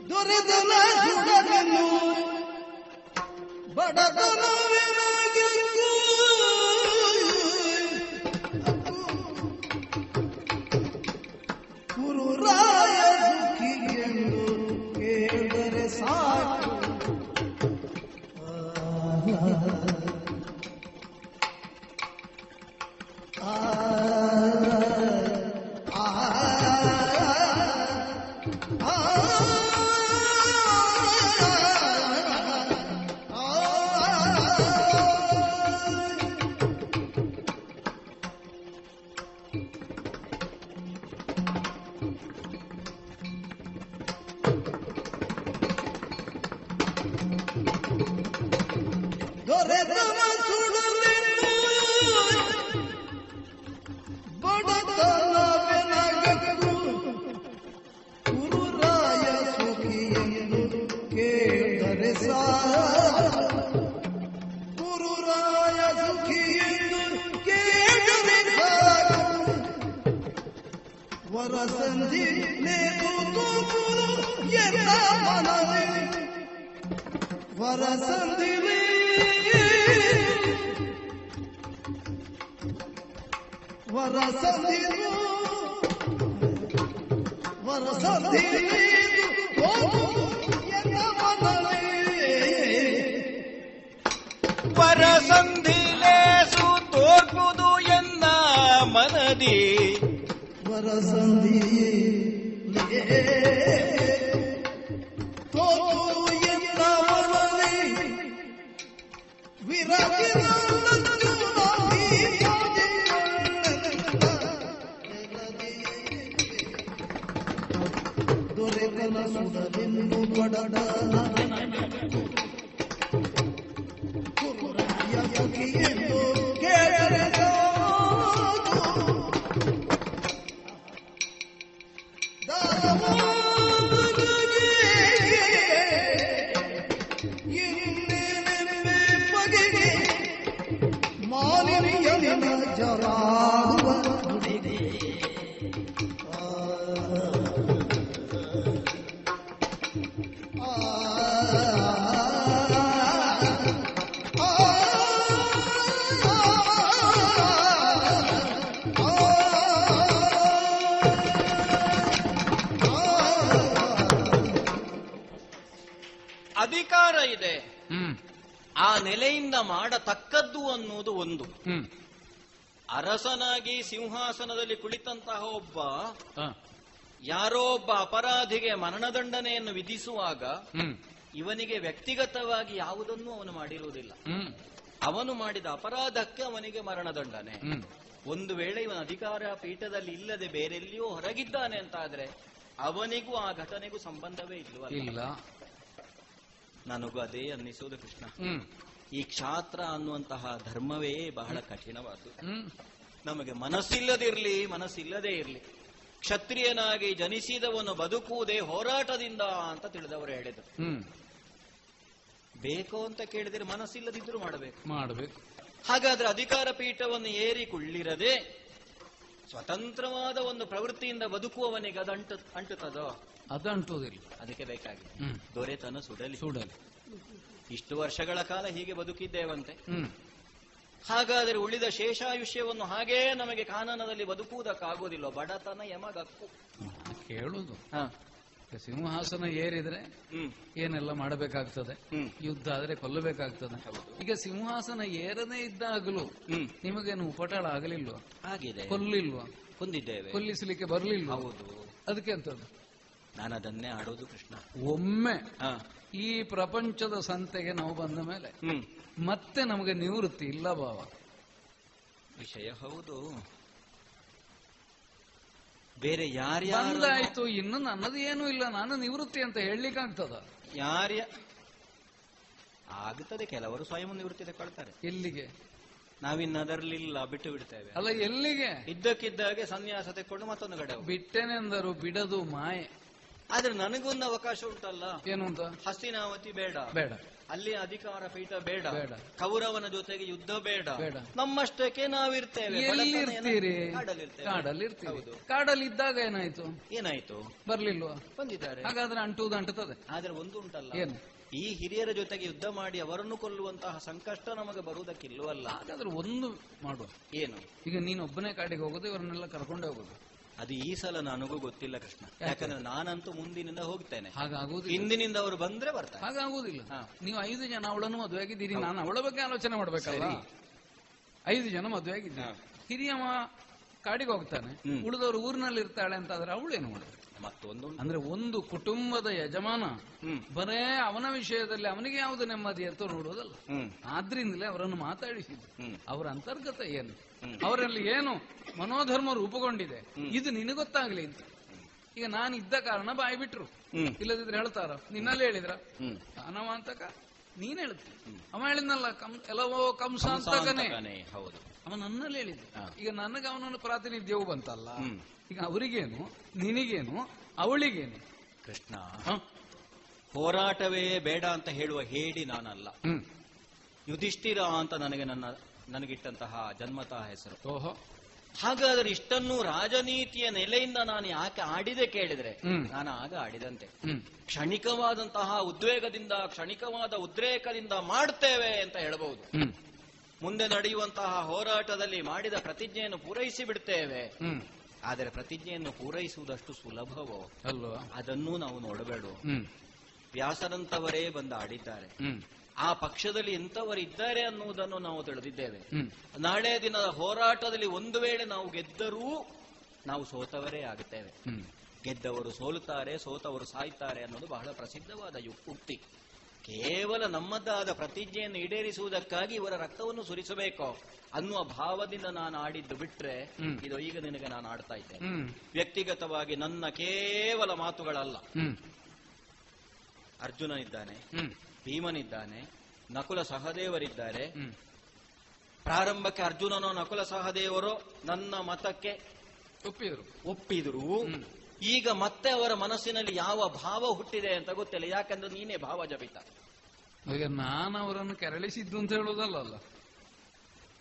ದೊರೆತನ ಬಡತನ ಬಡತನವೇನಾಗಿತ್ತು ಗುರುರಾಯ ¡Bordo! ಅರಸನಾಗಿ ಸಿಂಹಾಸನದಲ್ಲಿ ಕುಳಿತಂತಹ ಒಬ್ಬ ಯಾರೋ ಒಬ್ಬ ಅಪರಾಧಿಗೆ ಮರಣದಂಡನೆಯನ್ನು ವಿಧಿಸುವಾಗ ಇವನಿಗೆ ವ್ಯಕ್ತಿಗತವಾಗಿ ಯಾವುದನ್ನೂ ಅವನು ಮಾಡಿರುವುದಿಲ್ಲ. ಅವನು ಮಾಡಿದ ಅಪರಾಧಕ್ಕೆ ಅವನಿಗೆ ಮರಣದಂಡನೆ. ಒಂದು ವೇಳೆ ಇವನ ಅಧಿಕಾರ ಪೀಠದಲ್ಲಿ ಇಲ್ಲದೆ ಬೇರೆಲ್ಲಿಯೂ ಹೊರಗಿದ್ದಾನೆ ಅಂತ ಆದ್ರೆ ಅವನಿಗೂ ಆ ಘಟನೆಗೂ ಸಂಬಂಧವೇ ಇಲ್ವಲ್ಲ. ಇಲ್ಲ. ನನಗೂ ಅದೇ ಅನ್ನಿಸುವುದು ಕೃಷ್ಣ. ಈ ಕ್ಷಾತ್ರ ಅನ್ನುವಂತಹ ಧರ್ಮವೇ ಬಹಳ ಕಠಿಣವಾದ್ದು. ಹ್ಮ್. ನಮಗೆ ಮನಸ್ಸಿಲ್ಲದಿರಲಿ ಮನಸ್ಸಿಲ್ಲದೇ ಇರಲಿ. ಕ್ಷತ್ರಿಯನಾಗಿ ಜನಿಸಿದವನು ಬದುಕುವುದೇ ಹೋರಾಟದಿಂದ ಅಂತ ತಿಳಿದವರು ಹೇಳಿದರು. ಬೇಕು ಅಂತ ಕೇಳಿದರೆ ಮನಸ್ಸಿಲ್ಲದಿದ್ದರೂ ಮಾಡಬೇಕು. ಮಾಡಬೇಕು. ಹಾಗಾದ್ರೆ ಅಧಿಕಾರ ಪೀಠವನ್ನು ಏರಿ ಕುಳ್ಳಿರದೆ ಸ್ವತಂತ್ರವಾದ ಒಂದು ಪ್ರವೃತ್ತಿಯಿಂದ ಬದುಕುವವನಿಗೆ ಅದು ಅಂಟು ಅಂಟುತ್ತದೋ? ಅದು ಅಂಟುವುದಿಲ್ಲ ಅದಕ್ಕೆ ಬೇಕಾಗಿ. ದೊರೆತನ ಸುಡಲಿ. ಸುಡಲಿ. ಇಷ್ಟು ವರ್ಷಗಳ ಕಾಲ ಹೀಗೆ ಬದುಕಿದ್ದೇವಂತೆ. ಹಾಗಾದರೆ ಉಳಿದ ಶೇಷಾಯುಷ್ಯವನ್ನು ಹಾಗೇ ನಮಗೆ ಕಾನನದಲ್ಲಿ ಬದುಕುವುದಕ್ಕಾಗೋದಿಲ್ಲ ಬಡತನ ಯಮಗಕ್ಕು. ಕೇಳುದು. ಸಿಂಹಾಸನ ಏರಿದ್ರೆ ಏನೆಲ್ಲ ಮಾಡಬೇಕಾಗ್ತದೆ? ಯುದ್ಧ ಆದ್ರೆ ಕೊಲ್ಲಬೇಕಾಗ್ತದೆ. ಈಗ ಸಿಂಹಾಸನ ಏರದೇ ಇದ್ದಾಗಲೂ ನಿಮಗೇನು ಉಪಟಳ ಆಗಲಿಲ್ವ? ಆಗಿದೆ. ಕೊಲ್ಲಿಲ್ವಾ? ಹೊಂದಿದ್ದೇವೆ ಕೊಲ್ಲಿಸಲಿಕ್ಕೆ ಬರ್ಲಿಲ್ವಾ? ಹೌದು. ಅದಕ್ಕೆ ಅಂತದ್ದು ನಾನು ಅದನ್ನೇ ಆಡೋದು ಕೃಷ್ಣ. ಒಮ್ಮೆ. ಈ ಪ್ರಪಂಚದ ಸಂತೆಗೆ ನಾವು ಬಂದ ಮೇಲೆ ಮತ್ತೆ ನಮಗೆ ನಿವೃತ್ತಿ ಇಲ್ಲ ಭಾವ ವಿಷಯ ಹೌದು. ಬೇರೆ ಯಾರ್ಯಾರು ಇನ್ನು ನನ್ನದು ಏನು ಇಲ್ಲ ನಾನು ನಿವೃತ್ತಿ ಅಂತ ಹೇಳಲಿಕ್ಕಾಗ್ತದ ಯಾರ್ಯ ಆಗುತ್ತದೆ ಕೆಲವರು ಸ್ವಯಂ ನಿವೃತ್ತಿ ತಗೊಳ್ತಾರೆ. ಎಲ್ಲಿಗೆ? ನಾವಿನ್ನು ಅದರಲ್ಲಿಲ್ಲ ಬಿಟ್ಟು ಬಿಡ್ತೇವೆ. ಅಲ್ಲ ಎಲ್ಲಿಗೆ? ಇದ್ದಕ್ಕಿದ್ದಾಗೆ ಸನ್ಯಾಸ ತೆಕ್ಕೊಂಡು ಮತ್ತೊಂದು ಕಡೆ. ಬಿಟ್ಟೆನೆಂದರು ಬಿಡದು ಮಾಯೆ. ಆದ್ರೆ ನನಗೊಂದು ಅವಕಾಶ ಉಂಟಲ್ಲ. ಏನು ಅಂತ ಹಸ್ತಿನಾವತಿ ಬೇಡ. ಬೇಡ. ಅಲ್ಲಿ ಅಧಿಕಾರ ಪೀಠ ಬೇಡ. ಬೇಡ. ಕೌರವನ ಜೊತೆಗೆ ಯುದ್ಧ ಬೇಡ. ಬೇಡ. ನಮ್ಮಷ್ಟಕ್ಕೆ ನಾವಿರ್ತೇವೆ. ಎಲ್ಲಿರ್ತೀರಿ ಕಾಡಲ್ಲಿರ್ತೇವೆ. ಹೌದು. ಕಾಡಲ್ಲಿ ಇದ್ದಾಗ ಏನಾಯ್ತು? ಏನಾಯ್ತು? ಬರ್ಲಿಲ್ವಾ? ಬಂದಿದ್ದಾರೆ. ಹಾಗಾದ್ರೆ ಅಂಟುವುದು ಅಂಟುತ್ತದೆ ಆದ್ರೆ ಒಂದು ಉಂಟಲ್ಲ. ಏನು? ಈ ಹಿರಿಯರ ಜೊತೆಗೆ ಯುದ್ಧ ಮಾಡಿ ಅವರನ್ನು ಕೊಲ್ಲುವಂತಹ ಸಂಕಷ್ಟ ನಮಗೆ ಬರುವುದಕ್ಕಿಲ್ವಲ್ಲ ಹಾಗಾದ್ರೆ ಒಂದು ಮಾಡುವ ಏನು? ಈಗ ನೀನು ಒಬ್ಬನೇ ಕಾಡಿಗೆ ಹೋಗೋದು ಇವರನ್ನೆಲ್ಲ ಕರ್ಕೊಂಡೇ ಹೋಗೋದು. ಅದು ಈ ಸಲ ನನಗೂ ಗೊತ್ತಿಲ್ಲ ಕೃಷ್ಣ. ಯಾಕಂದ್ರೆ ನಾನಂತೂ ಮುಂದಿನಿಂದ ಹೋಗ್ತೇನೆ. ಹಾಗಾಗುವುದಿಲ್ಲ ಹಿಂದಿನಿಂದ ಅವರು ಬಂದ್ರೆ ಬರ್ತಾರೆ. ಹಾಗಾಗುವುದಿಲ್ಲ. ನೀವು ಐದು ಜನ ಅವಳನ್ನು ಮದುವೆ ಆಗಿದ್ದೀರಿ ನಾನು ಅವಳ ಬಗ್ಗೆ ಆಲೋಚನೆ ಮಾಡ್ಬೇಕಲ್ಲ ಐದು ಜನ ಮದುವೆ ಆಗಿದ್ದೀರಿ. ಹಿರಿಯ ಹಿರಿಯವ ಕಾಡಿಗೆ ಹೋಗ್ತಾನೆ. ಉಳಿದವರು ಊರಿನಲ್ಲಿ ಇರ್ತಾಳೆ ಅಂತ ಆದ್ರೆ ಅವಳು ಏನು ಮಾಡ್ತಾರೆ ಮತ್ತೊಂದು ಅಂದ್ರೆ ಒಂದು ಕುಟುಂಬದ ಯಜಮಾನ ಬರೇ ಅವನ ವಿಷಯದಲ್ಲಿ ಅವನಿಗೆ ಯಾವುದು ನೆಮ್ಮದಿ ಅಂತ ನೋಡುವುದಲ್ಲ ಹ್ಮ್. ಆದ್ರಿಂದಲೇ ಅವರನ್ನು ಮಾತಾಡಿಸಿದ್ರು ಅವರ ಅಂತರ್ಗತ ಏನು. ಅವರಲ್ಲಿ ಏನು ಮನೋಧರ್ಮ ರೂಪುಗೊಂಡಿದೆ. ಇದು ನಿನಗೊತ್ತಾಗ್ಲಿ ಅಂತ. ಈಗ ನಾನು ಇದ್ದ ಕಾರಣ ಬಾಯಿ ಬಿಟ್ರು. ಇಲ್ಲದಿದ್ರೆ ಹೇಳ್ತಾರ. ನಿನ್ನಲ್ಲಿ ಹೇಳಿದ್ರ? ಅಂತಕ ನೀನ್ ಹೇಳ್ತಿ ಅವ ಹೇಳಿದ್ನಲ್ಲ ಕಂ ಎಲ್ಲವೋ ಕಂಸ ಅಂತಕನೇ. ಹೌದು. ಅವ ನನ್ನಲ್ಲಿ ಹೇಳಿದ ಈಗ ನನಗೆ ಅವನನ್ನು ಪ್ರಾತಿನಿಧ್ಯವು ಬಂತಲ್ಲ. ಈಗ ಅವರಿಗೇನು ನಿನಗೇನು ಅವಳಿಗೇನು? ಕೃಷ್ಣ ಹೋರಾಟವೇ ಬೇಡ ಅಂತ ಹೇಳುವ ಹೇಳಿ ನಾನಲ್ಲ. ಯುಧಿಷ್ಠಿರ ಅಂತ ನನಗೆ ನನ್ನ ನನಗಿಟ್ಟಂತಹ ಜನ್ಮತಃ ಹೆಸರು. ಓಹೋ. ಹಾಗಾದ್ರೆ ಇಷ್ಟನ್ನು ರಾಜನೀತಿಯ ನೆಲೆಯಿಂದ ನಾನು ಯಾಕೆ ಆಡಿದೆ ಕೇಳಿದ್ರೆ. ನಾನು ಆಗ ಆಡಿದಂತೆ. ಕ್ಷಣಿಕವಾದಂತಹ ಉದ್ವೇಗದಿಂದ ಕ್ಷಣಿಕವಾದ ಉದ್ರೇಕದಿಂದ ಮಾಡ್ತೇವೆ ಅಂತ ಹೇಳಬಹುದು. ಮುಂದೆ ನಡೆಯುವಂತಹ ಹೋರಾಟದಲ್ಲಿ ಮಾಡಿದ ಪ್ರತಿಜ್ಞೆಯನ್ನು ಪೂರೈಸಿ ಬಿಡ್ತೇವೆ. ಆದರೆ ಪ್ರತಿಜ್ಞೆಯನ್ನು ಪೂರೈಸುವುದಷ್ಟು ಸುಲಭವೋ? ಅಲ್ವಾ? ಅದನ್ನೂ ನಾವು ನೋಡಬೇಡ. ವ್ಯಾಸರಂತವರೇ ಬಂದು ಆಡಿದ್ದಾರೆ. ಆ ಪಕ್ಷದಲ್ಲಿ ಎಂತವರಿದ್ದಾರೆ ಅನ್ನುವುದನ್ನು ನಾವು ತಿಳಿದಿದ್ದೇವೆ. ನಾಳೆ ದಿನದ ಹೋರಾಟದಲ್ಲಿ ಒಂದು ವೇಳೆ ನಾವು ಗೆದ್ದರೂ ನಾವು ಸೋತವರೇ ಆಗುತ್ತೇವೆ. ಗೆದ್ದವರು ಸೋಲುತ್ತಾರೆ ಸೋತವರು ಸಾಯ್ತಾರೆ ಅನ್ನೋದು ಬಹಳ ಪ್ರಸಿದ್ಧವಾದ ಉಕ್ತಿ. ಕೇವಲ ನಮ್ಮದಾದ ಪ್ರತಿಜ್ಞೆಯನ್ನು ಈಡೇರಿಸುವುದಕ್ಕಾಗಿ ಇವರ ರಕ್ತವನ್ನು ಸುರಿಸಬೇಕು ಅನ್ನುವ ಭಾವದಿಂದ ನಾನು ಆಡಿದ್ದು ಬಿಟ್ರೆ ಇದು ಈಗ ನಿನಗೆ ನಾನು ಆಡ್ತಾ ಇದ್ದೆ ವ್ಯಕ್ತಿಗತವಾಗಿ ನನ್ನ ಕೇವಲ ಮಾತುಗಳಲ್ಲ. ಅರ್ಜುನನಿದ್ದಾನೆ ಭೀಮನಿದ್ದಾನೆ ನಕುಲ ಸಹದೇವರಿದ್ದಾರೆ. ಪ್ರಾರಂಭಕ್ಕೆ ಅರ್ಜುನನೋ ನಕುಲ ಸಹದೇವರೋ ನನ್ನ ಮತಕ್ಕೆ ಒಪ್ಪಿದರು. ಒಪ್ಪಿದ್ರು. ಈಗ ಮತ್ತೆ ಅವರ ಮನಸ್ಸಿನಲ್ಲಿ ಯಾವ ಭಾವ ಹುಟ್ಟಿದೆ ಅಂತ ಗೊತ್ತಿಲ್ಲ. ಯಾಕಂದ್ರೆ ನೀನೇ ಭಾವ ಜಪಿತ. ಈಗ ನಾನು ಅವರನ್ನು ಕೆರಳಿಸಿದ್ದು ಅಂತ ಹೇಳೋದಲ್ಲ ಅಲ್ಲ?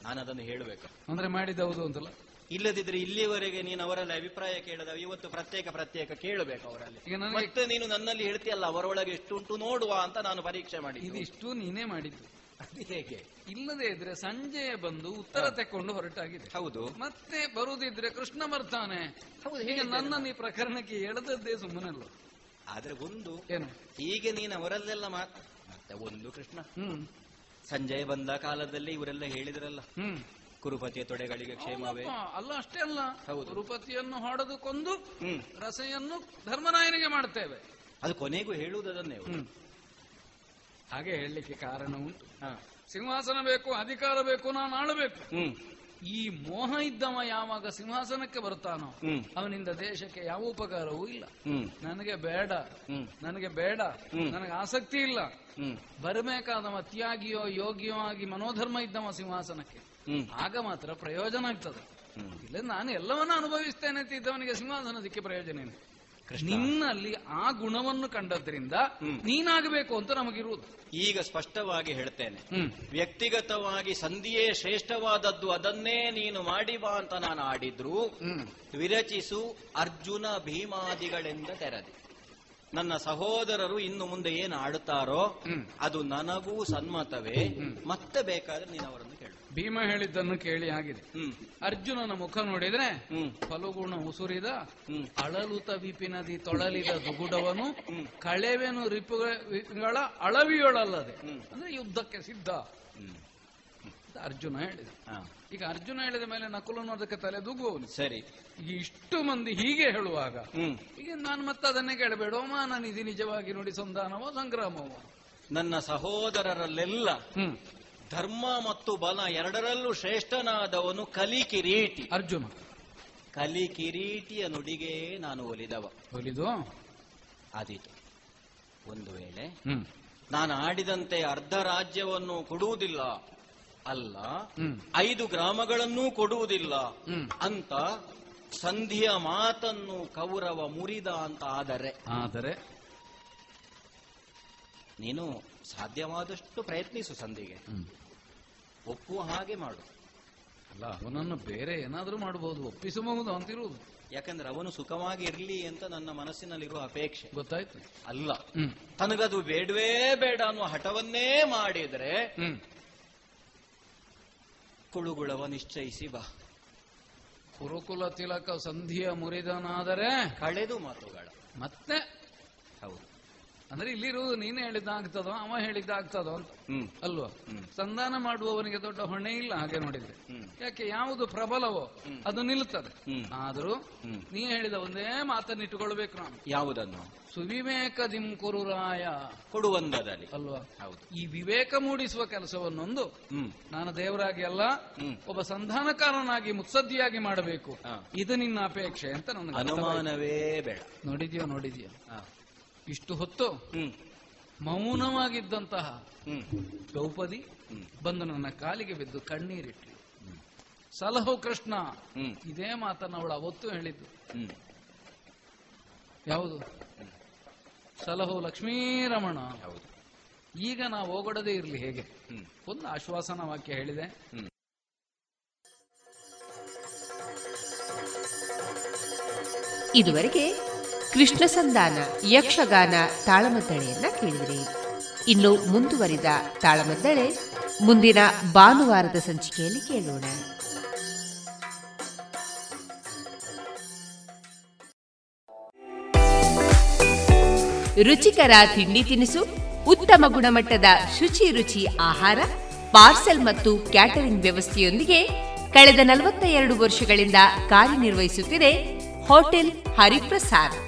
ನಾನು ಅದನ್ನು ಹೇಳಬೇಕು. ಅಂದ್ರೆ ಹೌದು ಅಂತಲ್ಲ? ಇಲ್ಲದಿದ್ರೆ ಇಲ್ಲಿವರೆಗೆ ನೀನು ಅವರಲ್ಲಿ ಅಭಿಪ್ರಾಯ ಕೇಳದ ಇವತ್ತು ಪ್ರತ್ಯೇಕ ಪ್ರತ್ಯೇಕ ಕೇಳಬೇಕು ಅವರಲ್ಲಿ. ಈಗ ನನಗೆ ಮತ್ತೆ ನೀನು ನನ್ನಲ್ಲಿ ಹೇಳ್ತಿಯಲ್ಲ ಅವರೊಳಗೆ ಎಷ್ಟುಂಟು ನೋಡುವ ಅಂತ ನಾನು ಪರೀಕ್ಷೆ ಮಾಡಿ ಇದಿಷ್ಟು ನೀನೇ ಮಾಡಿದ್ದು. ಅದು ಹೇಗೆ? ಇಲ್ಲದೆ ಇದ್ರೆ ಸಂಜೆ ಬಂದು ಉತ್ತರ ತೆಕ್ಕೊಂಡು ಹೊರಟಾಗಿದೆ. ಹೌದು. ಮತ್ತೆ ಬರುದಿದ್ರೆ ಕೃಷ್ಣ ಬರ್ತಾನೆ ಹೌದು, ಈಗ ನನ್ನ ಈ ಪ್ರಕರಣಕ್ಕೆ ಎಳೆದದ್ದೇ ಸುಮ್ಮನಲ್ಲ. ಆದ್ರೆ ಒಂದು ಏನು? ಹೀಗೆ ನೀನು ಅವರಲ್ಲೆಲ್ಲ ಮಾತ ಮತ್ತೆ ಒಂದು ಕೃಷ್ಣ. ಹ್ಮ್. ಸಂಜಯ್ ಬಂದ ಕಾಲದಲ್ಲಿ ಇವರೆಲ್ಲ ಹೇಳಿದ್ರಲ್ಲ. ಹ್ಮ್. ಕುರುಪತಿಯ ತೊಡೆಗಳಿಗೆ ಕ್ಷೇಮವೇ? ಅಲ್ಲ ಅಷ್ಟೇ ಅಲ್ಲ. ಹೌದು. ತಿರುಪತಿಯನ್ನು ಹೊಡೆದು ಕೊಂದು ರಸೆಯನ್ನು ಧರ್ಮನಾಯನಿಗೆ ಮಾಡ್ತೇವೆ. ಅದು ಕೊನೆಗೂ ಹೇಳುವುದನ್ನೇ ಹಾಗೆ ಹೇಳಲಿಕ್ಕೆ ಕಾರಣ ಉಂಟು. ಸಿಂಹಾಸನ ಬೇಕು ಅಧಿಕಾರ ಬೇಕು ನಾನು ಆಳಬೇಕು. ಈ ಮೋಹ ಇದ್ದವ ಯಾವಾಗ ಸಿಂಹಾಸನಕ್ಕೆ ಬರುತ್ತಾನೋ ಅವನಿಂದ ದೇಶಕ್ಕೆ ಯಾವ ಉಪಕಾರವೂ ಇಲ್ಲ. ನನಗೆ ಬೇಡ. ನನಗೆ ಬೇಡ. ನನಗೆ ಆಸಕ್ತಿ ಇಲ್ಲ. ಬರಬೇಕಾದವ ತ್ಯಾಗಿಯೋ ಯೋಗಿಯೋ ಆಗಿ ಮನೋಧರ್ಮ ಇದ್ದವ ಸಿಂಹಾಸನಕ್ಕೆ. ಆಗ ಮಾತ್ರ ಪ್ರಯೋಜನ ಆಗ್ತದೆ. ಇಲ್ಲ ನಾನು ಎಲ್ಲವನ್ನ ಅನುಭವಿಸ್ತೇನೆ ಅಂತ ಇದ್ದವನಿಗೆ ಸಿಂಹಾಸನ ಸಿಕ್ಕಿ ಪ್ರಯೋಜನ ಏನು? ನಿನ್ನಲ್ಲಿ ಆ ಗುಣವನ್ನು ಕಂಡದ್ರಿಂದ. ನೀನಾಗಬೇಕು ಅಂತ ನಮಗಿರುವುದು. ಈಗ ಸ್ಪಷ್ಟವಾಗಿ ಹೇಳ್ತೇನೆ. ವ್ಯಕ್ತಿಗತವಾಗಿ ಸಂಧಿಯೇ ಶ್ರೇಷ್ಠವಾದದ್ದು ಅದನ್ನೇ ನೀನು ಮಾಡಿ ಬಾ ಅಂತ ನಾನು ಆಡಿದ್ರು ವಿರಚಿಸು ಅರ್ಜುನ ಭೀಮಾದಿಗಳೆಂದ ತೆರದಿ. ನನ್ನ ಸಹೋದರರು ಇನ್ನು ಮುಂದೆ ಏನು ಆಡುತ್ತಾರೋ ಅದು ನನಗೂ ಸನ್ಮತವೇ. ಮತ್ತೆ ಬೇಕಾದ್ರೆ ನೀನು ಅವರನ್ನು ಭೀಮ ಹೇಳಿದ್ದನ್ನು ಕೇಳಿ ಆಗಿದೆ. ಅರ್ಜುನನ ಮುಖ ನೋಡಿದ್ರೆ ಫಲುಗುಣ ಉಸುರಿದ ಅಳಲುತ ವಿಪಿನದಿ ತೊಳಲಿದ ದುಗುಡವನು. ಕಳೆವೆನು ರಿಪುಗಳ ಅಳವಿಯೊಳಲ್ಲದೆ. ಅಂದ್ರೆ ಯುದ್ಧಕ್ಕೆ ಸಿದ್ಧ. ಅರ್ಜುನ ಹೇಳಿದ. ಈಗ ಅರ್ಜುನ ಹೇಳಿದ ಮೇಲೆ ನಕುಲನು ಅದಕ್ಕೆ ತಲೆ ದುಗುವನು ಸರಿ. ಈಗ ಇಷ್ಟು ಮಂದಿ ಹೀಗೆ ಹೇಳುವಾಗ ಈಗ ನಾನು ಮತ್ತೆ ಅದನ್ನೇ ಕೇಳಬೇಡ ನಾನು ಇದು ನಿಜವಾಗಿ ನೋಡಿ ಸಂಧಾನವೋ ಸಂಗ್ರಾಮವೋ. ನನ್ನ ಸಹೋದರರಲ್ಲೆಲ್ಲ ಧರ್ಮ ಮತ್ತು ಬಲ ಎರಡರಲ್ಲೂ ಶ್ರೇಷ್ಠನಾದವನು ಕಲಿ ಕಿರೀಟಿ ಅರ್ಜುನ. ಕಲಿ ಕಿರೀಟಿಯ ನುಡಿಗೆ ನಾನು ಒಲಿದವ. ಒಲಿದು? ಆದೀತು. ಒಂದು ವೇಳೆ ಹ್ಮ್. ನಾನು ಆಡಿದಂತೆ ಅರ್ಧ ರಾಜ್ಯವನ್ನು ಕೊಡುವುದಿಲ್ಲ. ಅಲ್ಲ ಐದು ಗ್ರಾಮಗಳನ್ನೂ ಕೊಡುವುದಿಲ್ಲ. ಅಂತ ಸಂಧಿಯ ಮಾತನ್ನು ಕೌರವ ಮುರಿದ ಅಂತ ಆದರೆ. ಆದರೆ? ನೀನು ಸಾಧ್ಯವಾದಷ್ಟು ಪ್ರಯತ್ನಿಸು ಸಂಧಿಗೆ ಒಪ್ಪುವ ಹಾಗೆ ಮಾಡು. ಅಲ್ಲ ಅವನನ್ನು ಬೇರೆ ಏನಾದರೂ ಮಾಡಬಹುದು ಒಪ್ಪಿಸಬಹುದು ಅಂತಿರುವುದು. ಯಾಕಂದ್ರೆ ಅವನು ಸುಖವಾಗಿ ಇರಲಿ ಅಂತ ನನ್ನ ಮನಸ್ಸಿನಲ್ಲಿರುವ ಅಪೇಕ್ಷೆ. ಗೊತ್ತಾಯ್ತು. ಅಲ್ಲ. ತನಗದು ಬೇಡವೇ ಬೇಡ ಅನ್ನುವ ಹಠವನ್ನೇ ಮಾಡಿದರೆ ಕುಳುಗುಳವ ನಿಶ್ಚಯಿಸಿ ಬಾ. ಕುರುಕುಲ ತಿಲಕ ಸಂಧಿಯ ಮುರಿದನಾದರೆ ಕಳೆದು ಮಾತುಗಳ. ಮತ್ತೆ ಅಂದ್ರೆ ಇಲ್ಲಿರುವುದು ನೀನೇ ಹೇಳಿದ್ದಾಗ್ತದೋ ಅವ ಹೇಳಿದ್ದಾಗ್ತದೋ ಅಂತ. ಅಲ್ವಾ? ಸಂಧಾನ ಮಾಡುವವನಿಗೆ ದೊಡ್ಡ ಹೊಣೆ ಇಲ್ಲ ಹಾಗೆ ನೋಡಿದ್ರೆ. ಯಾಕೆ ಯಾವುದು ಪ್ರಬಲವೋ ಅದು ನಿಲ್ತದೆ ಆದರೂ ನೀ ಹೇಳಿದ ಒಂದೇ ಮಾತನ್ನಿಟ್ಟುಕೊಳ್ಬೇಕು ನಾನು. ಯಾವುದನ್ನು? ಸುವಿವೇಕ ದಿಂಕುರುರಾಯ ಕೊಡುವಂದದಲ್ಲಿ ಅಲ್ವಾ? ಹೌದು. ಈ ವಿವೇಕ ಮೂಡಿಸುವ ಕೆಲಸವನ್ನೊಂದು ನಾನು ದೇವರಾಗಿ ಅಲ್ಲ ಒಬ್ಬ ಸಂಧಾನಕಾರನಾಗಿ ಮುತ್ಸದ್ದಿಯಾಗಿ ಮಾಡಬೇಕು. ಇದು ನಿನ್ನ ಅಪೇಕ್ಷೆ ಅಂತ ನನಗೆ ಅನುಮಾನವೇ ಬೇಡ. ನೋಡಿದ್ಯೋ ನೋಡಿದ್ಯೋ. ಇಷ್ಟು ಹೊತ್ತು ಮೌನವಾಗಿದ್ದಂತಹ ದ್ರೌಪದಿ ಬಂದು ನನ್ನ ಕಾಲಿಗೆ ಬಿದ್ದು ಕಣ್ಣೀರಿಟ್ಟು ಸಲಹು ಕೃಷ್ಣ! ಇದೇ ಮಾತನ್ನ ಅವಳು ಅವತ್ತು ಹೇಳಿದ್ದು. ಯಾವುದು? ಸಲಹು ಲಕ್ಷ್ಮೀರಮಣ. ಹೌದು. ಈಗ ನಾವು ಹೋಗೊಡದೇ ಇರಲಿ ಹೇಗೆ? ಒಂದು ಆಶ್ವಾಸನ ವಾಕ್ಯ ಹೇಳಿದೆ. ಇದುವರೆಗೆ ಕೃಷ್ಣ ಸಂಧಾನ, ಯಕ್ಷಗಾನ, ತಾಳಮದ್ದಳೆಯನ್ನ ಕೇಳಿದ್ರಿ. ಇನ್ನು ಮುಂದುವರಿದ ತಾಳಮದ್ದಳೆ, ಮುಂದಿನ ಭಾನುವಾರದ ಸಂಚಿಕೆಯಲ್ಲಿ ಕೇಳೋಣ. ರುಚಿಕರ ತಿಂಡಿ ತಿನಿಸು, ಉತ್ತಮ ಗುಣಮಟ್ಟದ ಶುಚಿ ರುಚಿ ಆಹಾರ, ಪಾರ್ಸೆಲ್ ಮತ್ತು ಕ್ಯಾಟರಿಂಗ್ ವ್ಯವಸ್ಥೆಯೊಂದಿಗೆ ಕಳೆದ ನಲವತ್ತ ಎರಡು ವರ್ಷಗಳಿಂದ ಕಾರ್ಯನಿರ್ವಹಿಸುತ್ತಿದೆ ಹೋಟೆಲ್ ಹರಿಪ್ರಸಾದ್.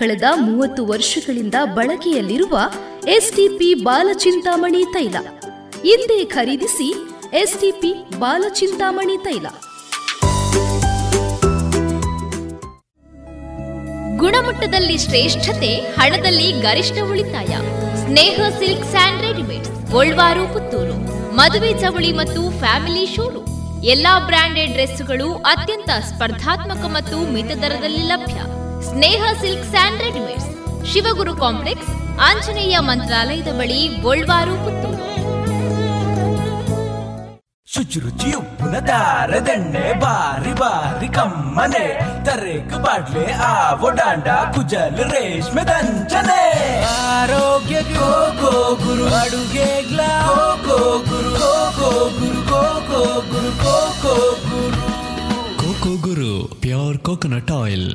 ಕಳೆದ ಮೂವತ್ತು ವರ್ಷಗಳಿಂದ ಬಳಕೆಯಲ್ಲಿರುವ ಎಸ್ಟಿಪಿ ಬಾಲಚಿಂತಾಮಣಿ ತೈಲ. ಹಿಂದೆ ಖರೀದಿಸಿ ಎಸ್ಟಿಪಿ ಬಾಲಚಿಂತಾಮಣಿ ತೈಲ. ಗುಣಮಟ್ಟದಲ್ಲಿ ಶ್ರೇಷ್ಠತೆ, ಹಣದಲ್ಲಿ ಗರಿಷ್ಠ ಉಳಿತಾಯ. Sneha silk and readymade Golwaru, Puttur. ಮದುವೆ ಚವಳಿ ಮತ್ತು ಫ್ಯಾಮಿಲಿ ಶೋರೂಮ್. ಎಲ್ಲಾ ಬ್ರಾಂಡೆಡ್ ಡ್ರೆಸ್ಗಳು ಅತ್ಯಂತ ಸ್ಪರ್ಧಾತ್ಮಕ ಮತ್ತು ಮಿತ ದರದಲ್ಲಿ ಲಭ್ಯ. Sneha silk sand readymades. Shivaguru complex Anjaneya ಮಂತ್ರಾಲಯದ ಬಳಿ ಗೋಲ್ವಾರು ಪುತ್ತೂರು. ಶುಚಿರುಚಿ ಉಪ್ಪಿನ ದಾರದೆಣ್ಣೆ ಬಾರಿ ಬಾರಿ ಕಮ್ಮನೆ. ತರೇಕು ಬಾಡ್ಲೆ ಆ ಒಡಾಂಡ ಕುಜಲ್ ರೇಷ್ಮೆ ದಂಚನೆ. ಆರೋಗ್ಯ ಗೋ ಗೋ ಗುರು. ಅಡುಗೆಗ್ಲ ಗೋ ಗೋ ಗುರು. ಗೋ ಗೋ ಗುರು. ಗೋ ಗೋ ಗುರು. ಗೋ ಗೋ ಗುರು. ಕೋಕೋ ಗುರು pure coconut oil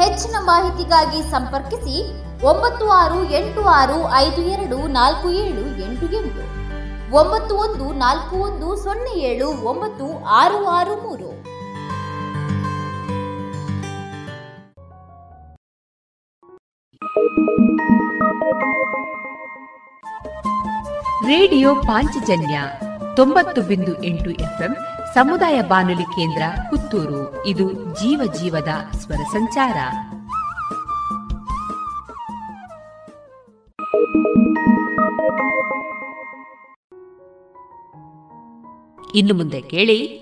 ಹೆಚ್ಚಿನ ಮಾಹಿತಿಗಾಗಿ ಸಂಪರ್ಕಿಸಿ ಒಂಬತ್ತು ಆರು ಎಂಟು ಆರು ಐದು ಎರಡು ನಾಲ್ಕು ಏಳು ಎಂಟು ಎಂಟು, ಒಂಬತ್ತು ಒಂದು ನಾಲ್ಕು ಒಂದು ಸೊನ್ನೆ ಏಳು ಒಂಬತ್ತು ಆರು ಆರು ಮೂರು. ರೇಡಿಯೋ ಪಾಂಚಜನ್ಯ ತೊಂಬತ್ತು ಬಿಂದು ಎಂಟು ಎಫ್ಎಂ ಸಮುದಾಯ ಬಾನುಲಿ ಕೇಂದ್ರ ಪುತ್ತೂರು. ಇದು ಜೀವ ಜೀವದ ಸ್ವರ ಸಂಚಾರ. ಇನ್ನು ಮುಂದೆ ಕೇಳಿ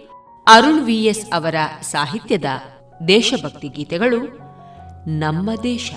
ಅರುಣ್ ವಿಎಸ್ ಅವರ ಸಾಹಿತ್ಯದ ದೇಶಭಕ್ತಿ ಗೀತೆಗಳು ನಮ್ಮ ದೇಶ.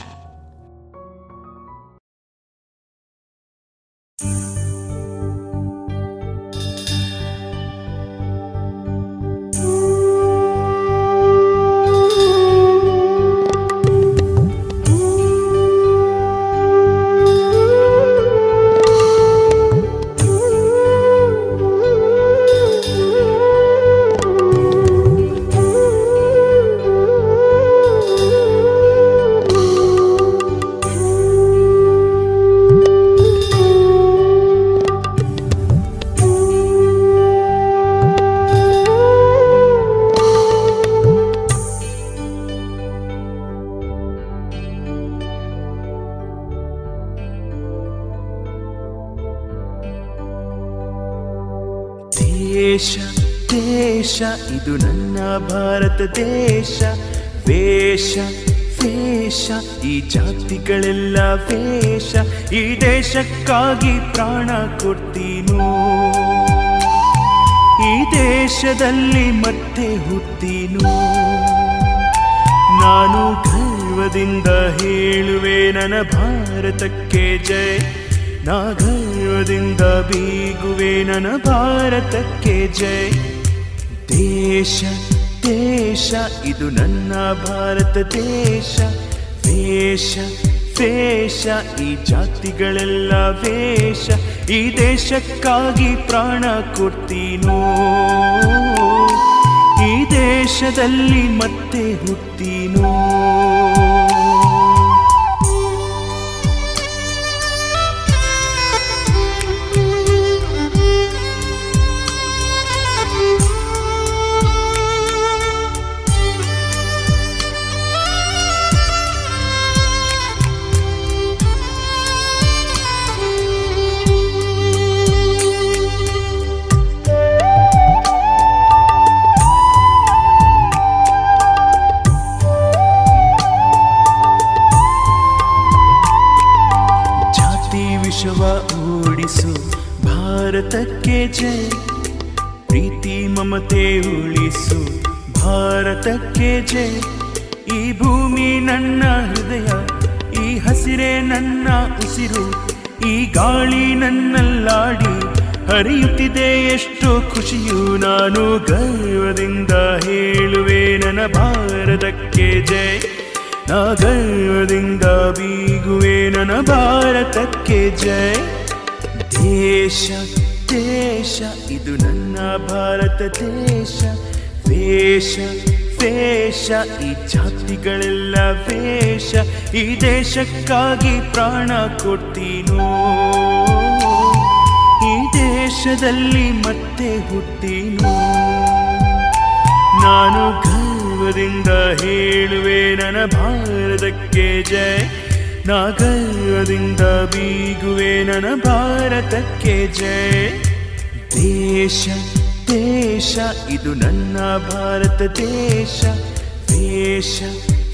ದೇಶಕ್ಕಾಗಿ ಪ್ರಾಣ ಕೊಡ್ತೀನೋ? ಈ ದೇಶದಲ್ಲಿ ಮತ್ತೆ ಹುಟ್ಟೀನು? ನಾನು ಗರ್ವದಿಂದ ಹೇಳುವೆ, ನನ್ನ ಭಾರತಕ್ಕೆ ಜಯ. ನಾ ಗರ್ವದಿಂದ ಬೀಗುವೆ, ನನ್ನ ಭಾರತಕ್ಕೆ ಜಯ. ದೇಶ ದೇಶ, ಇದು ನನ್ನ ಭಾರತ ದೇಶ. ವೇಷ ವೇಷ ಈ ಜಾತಿಗಳೆಲ್ಲ ವೇಷ ಈ ದೇಶಕ್ಕಾಗಿ ಪ್ರಾಣ ಕೊಡ್ತೀನೋ? ಈ ದೇಶದಲ್ಲಿ ಮತ್ತೆ ಹುಟ್ಟೀನೋ ದೇಶ, ವೇಷ ವೇಷ, ಈ ಜಾತಿಗಳೆಲ್ಲ ವೇಷ, ಈ ದೇಶಕ್ಕಾಗಿ ಪ್ರಾಣ ಕೊಡ್ತೀನೋ? ಈ ದೇಶದಲ್ಲಿ ಮತ್ತೆ ಹುಟ್ಟೀನೋ? ನಾನು ಗರ್ವದಿಂದ ಹೇಳುವೆ, ನನ್ನ ಭಾರತಕ್ಕೆ ಜೈ ನಾಗರ್ವದಿಂದ ಬೀಗುವೆ, ನನ್ನ ಭಾರತಕ್ಕೆ ಜಯ. ದೇಶ ದೇಶ, ಇದು ನನ್ನ ಭಾರತ ದೇಶ. ದೇಶ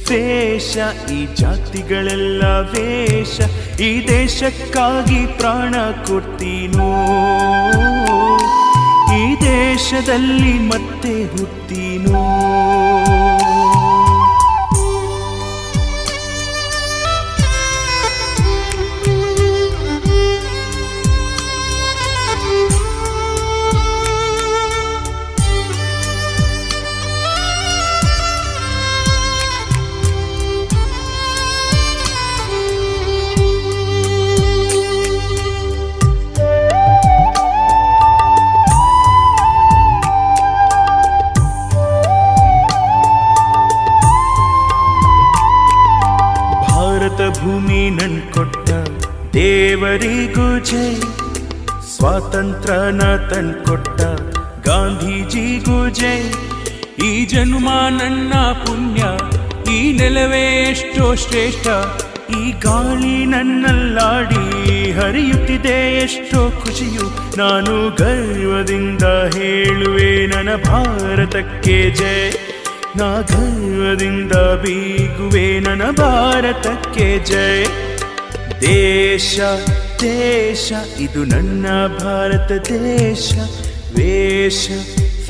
ದೇಶ ಈ ಜಾತಿಗಳೆಲ್ಲ ವೇಷ ಈ ದೇಶಕ್ಕಾಗಿ ಪ್ರಾಣ ಕೊಡ್ತೀನೋ? ಈ ದೇಶದಲ್ಲಿ ಮತ್ತೆ ಹುಟ್ಟೀನೋ? ಸ್ವಾತಂತ್ರ್ಯನ ತನ್ ಕೊಟ್ಟ ಗಾಂಧೀಜಿಗೂ ಜೈ ಈ ಜನ್ಮ ನನ್ನ ಪುಣ್ಯ, ಈ ನೆಲವೇ ಎಷ್ಟೋ ಶ್ರೇಷ್ಠ. ಈ ಗಾಳಿ ನನ್ನಲ್ಲಾಡಿ ಹರಿಯುತ್ತಿದೆ ಎಷ್ಟೋ ಖುಷಿಯು. ನಾನು ಗರ್ವದಿಂದ ಹೇಳುವೆ ನನ್ನ ಭಾರತಕ್ಕೆ ಜಯ. ನಾ ಗರ್ವದಿಂದ ಬೀಗುವೆ ನನ್ನ ಭಾರತಕ್ಕೆ ಜಯ. ದೇಶ ದೇಶ, ಇದು ನನ್ನ ಭಾರತ ದೇಶ. ವೇಷ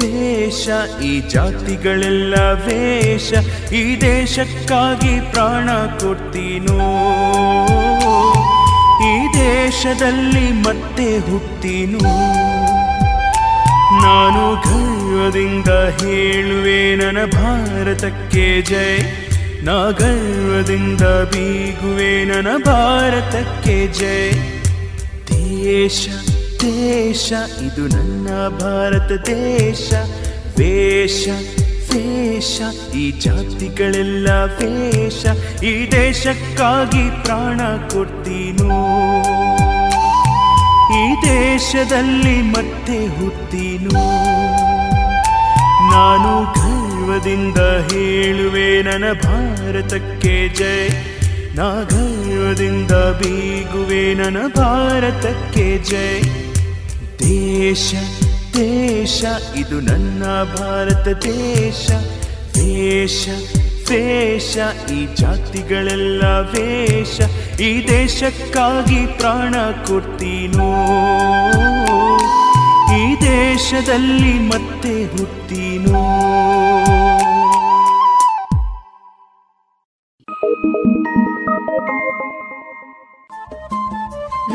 ವೇಷ, ಈ ಜಾತಿಗಳೆಲ್ಲ ವೇಷ. ಈ ದೇಶಕ್ಕಾಗಿ ಪ್ರಾಣ ಕೊಡ್ತೀನೋ? ಈ ದೇಶದಲ್ಲಿ ಮತ್ತೆ ಹುಟ್ಟೀನು? ನಾನು ಗರ್ವದಿಂದ ಹೇಳುವೆ, ನನ್ನ ಭಾರತಕ್ಕೆ ಜಯ ನಾ ಗರ್ವದಿಂದ ಬೀಗುವೆ, ನನ್ನ ಭಾರತಕ್ಕೆ ಜಯ ದೇಶ ದೇಶ, ಇದು ನನ್ನ ಭಾರತ ದೇಶ. ವೇಷ ವೇಷ, ಈ ಜಾತಿಗಳೆಲ್ಲ ವೇಷ. ಈ ದೇಶಕ್ಕಾಗಿ ಪ್ರಾಣ ಕೊಡ್ತೀನೋ? ಈ ದೇಶದಲ್ಲಿ ಮತ್ತೆ ಹುತ್ತೀನೋ ನಾನು ಗರ್ವದಿಂದ ಹೇಳುವೆ, ನನ್ನ ಭಾರತಕ್ಕೆ ಜಯ. ನಾ ಗರ್ವದಿಂದ ಬೀಗುವೆ ನನ್ನ ಭಾರತಕ್ಕೆ ಜೈ. ದೇಶ ದೇಶ, ಇದು ನನ್ನ ಭಾರತ ದೇಶ. ದೇಶ ದೇಶ, ಈ ಜಾತಿಗಳೆಲ್ಲ ವೇಷ. ಈ ದೇಶಕ್ಕಾಗಿ ಪ್ರಾಣ ಕೊಡ್ತೀನೋ? ಈ ದೇಶದಲ್ಲಿ ಮತ್ತೆ ಹುಟ್ಟೀನೋ?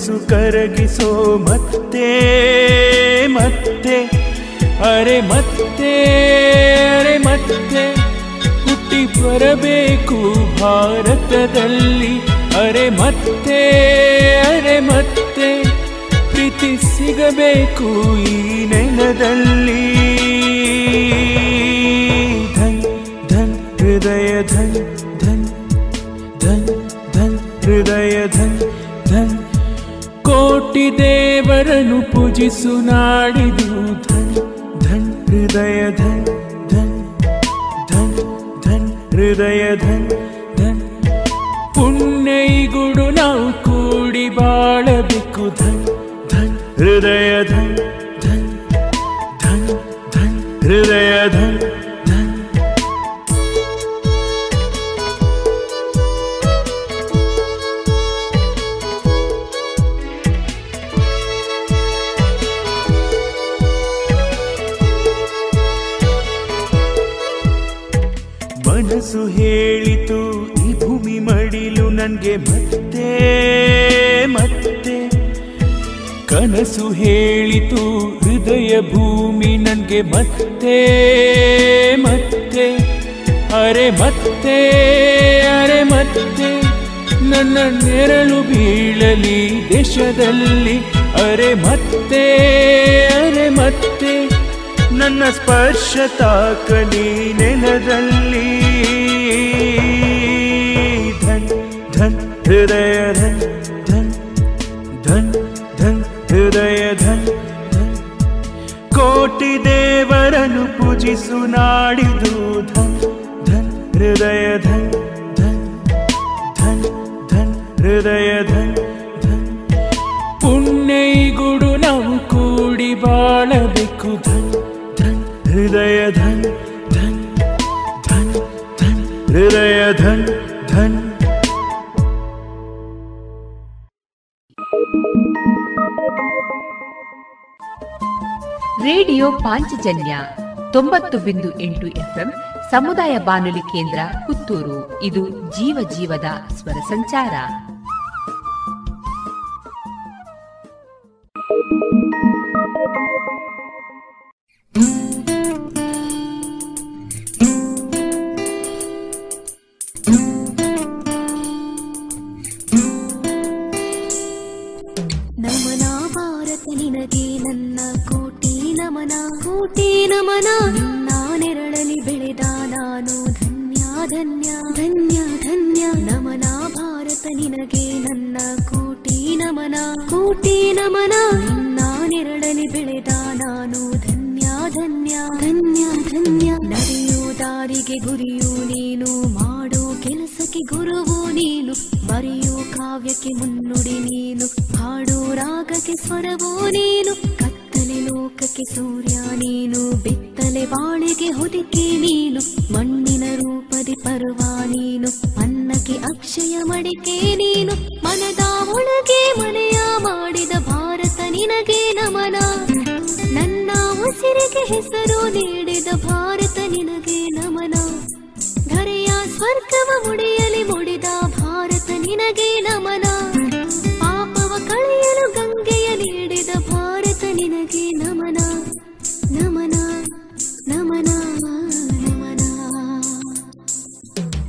ಮನಸ್ಸು ನನ್ಗೆ ಮತ್ತೆ ಮತ್ತೆ ಕನಸು ಹೇಳಿತು, ಹೃದಯ ಭೂಮಿ ನನಗೆ ಮತ್ತೆ ಮತ್ತೆ. ಅರೆ ಮತ್ತೆ ಅರೆ ಮತ್ತೆ, ನನ್ನ ನೆರಳು ಬೀಳಲಿ ದೇಶದಲ್ಲಿ. ಅರೆ ಮತ್ತೆ ಅರೆ ಮತ್ತೆ, ನನ್ನ ಸ್ಪರ್ಶ ತಾಕಲಿ ನೆಲದಲ್ಲಿ. ಹೃದಯ ಧನ್ ಧನ್ ಧನ್ ಧನ್ ಹೃದಯ ಧನ್. ಕೋಟಿ ದೇವರನ್ನು ಪೂಜಿಸು ನಾಡಿದು ಧನ್ ಧನ್, ಹೃದಯ ಧನ್ ಧನ್ ಧನ್ ಧನ್, ಹೃದಯ ಧನ್ ಧನ್. ಪುಣ್ಯ ಗುಡು ನಾವು ಕೂಡಿ ಬಾಳಬೇಕು. ಧನ್ ಧನ್, ಹೃದಯ ಧನ್ ಧನ್ ಧನ್ ಧನ್, ಹೃದಯ ಧನ್. ರೇಡಿಯೋ ಪಾಂಚಜನ್ಯ ತೊಂಬತ್ತು ಬಿಂದು ಎಂಟು ಎಫ್ಎಂ ಸಮುದಾಯ ಬಾನುಲಿ ಕೇಂದ್ರ ಪುತ್ತೂರು. ಇದು ಜೀವ ಜೀವದ ಸ್ವರ ಸಂಚಾರ. ನಮ್ಮ ಭಾರತ ನಿನಗೆ ನನ್ನ ನಮನ, ಕೋಟಿ ನಮನ. ನಾನೆರಳಲಿ ಬೆಳೆದ ನಾನು ಧನ್ಯ ಧನ್ಯ ಧನ್ಯ ಧನ್ಯ. ನಮನ, ಭಾರತ ನಿನಗೆ ನನ್ನ ಕೋಟಿ ನಮನ ಕೋಟಿ ನಮನ. ನಾನೆರಳಲಿ ನೆರಳಲಿ ಬೆಳೆದ ನಾನು ಧನ್ಯ ಧನ್ಯ ಧನ್ಯ ಧನ್ಯ. ನಡೆಯೋ ದಾರಿಗೆ ಗುರಿಯು ನೀನು, ಮಾಡೋ ಕೆಲಸಕ್ಕೆ ಗುರುವು ನೀನು. ಬರೆಯೋ ಕಾವ್ಯಕ್ಕೆ ಮುನ್ನುಡಿ ನೀನು, ಹಾಡೋ ರಾಗಕ್ಕೆ ಸ್ವರವೋ ನೀನು. ಕತ್ತಲೆ ಲೋಕಕ್ಕೆ ಸೂರ್ಯ, ನೀನು ಬಿತ್ತಲೆ ಬಾಳಿಗೆ ಹೊದಿಕೆ, ನೀನು ಮಣ್ಣಿನ ರೂಪದಿ ಪರ್ವ, ನೀನು ಅನ್ನಕ್ಕೆ ಅಕ್ಷಯ ಮಡಿಕೆ, ನೀನು ಮನದ ಒಳಗೆ ಮನೆಯ ಮಾಡಿದ ಭಾರತ ನಿನಗೆ ನಮನ. ನನ್ನ ಉಸಿರಿಗೆ ಹೆಸರು ನೀಡಿದ ಭಾರತ ನಿನಗೆ ನಮನ. ಧರೆಯ ಸ್ವರ್ಗವ ಮುಡಿಯಲಿ ಮುಡಿದ ಭಾರತ ನಿನಗೆ ನಮನ. ಪಾಪವ ಕಳೆಯಲು ಗಂಗೆಯ ನೀಡಿದ ಭಾರತ ನಿನಗೆ ನಮನ ನಮನ ನಮನ ನಮನ.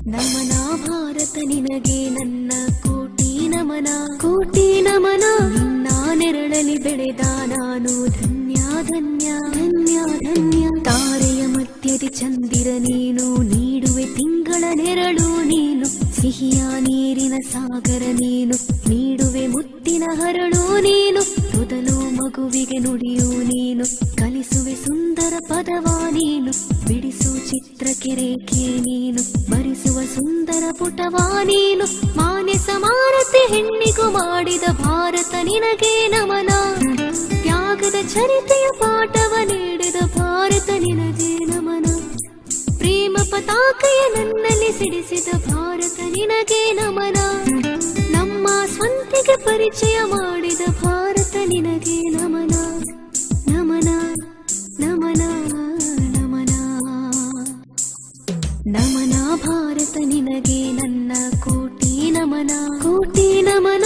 ನಮನ ಭಾರತ ನಿನಗೆ ನನ್ನ ಕೋಟಿ ನಮನ. ಕೋಟಿ ನಮನ. ನಿನ್ನ ನೆರಳಲಿ ಬೆಳೆದ ನಾನು ಧನ್ಯ ಧನ್ಯ ಧನ್ಯ ಧನ್ಯ. ತಾರೆಯ ಮಧ್ಯದಿ ಚಂದಿರ ನೀನು ನೀಡುವೆ ತಿಂಗಳ ನೆರಳು ನೀನು. ಸಿಹಿಯ ನೀರಿನ ಸಾಗರ ನೀನು. ನೀಡುವೆ ಮುತ್ತಿನ ಹರಳು ನೀನು, ಮೊದಲು ಮಗುವಿಗೆ ನುಡಿಯು ನೀನು, ಕಲಿಸುವೆ ಸುಂದರ ಪದವ ನೀನು, ಬಿಡಿಸು ಚಿತ್ರಕೆರೆಕೆ ನೀನು ಬರಿಸುವ ಸುಂದರ ಪುಟವ ನೀನು, ಮಾನ್ಯ ಸಮಾನತೆ ಹೆಣ್ಣಿಗೂ ಮಾಡಿದ ಭಾರತ ನಿನಗೆ ನಮನ. ತ್ಯಾಗದ ಚರಿತೆಯ ಪಾಠವ ನೀಡಿದ ಭಾರತ ನಿನಗೆ ನಮನ. ಪ್ರೇಮ ಪತಾಕೆಯ ನನ್ನಲ್ಲಿ ಸಿಡಿಸಿದ ಭಾರತ ನಿನಗೆ ನಮನ. ನಮ್ಮ ಸ್ವಂತಿಗೆ ಪರಿಚಯ ಮಾಡಿದ ಭಾರತ ನಿನಗೆ ನಮನ ನಮನ ನಮನ ನಮನ. ನಮನ ಭಾರತ ನಿನಗೆ ನನ್ನ ಕೋಟಿ ನಮನ ಕೋಟಿ ನಮನ.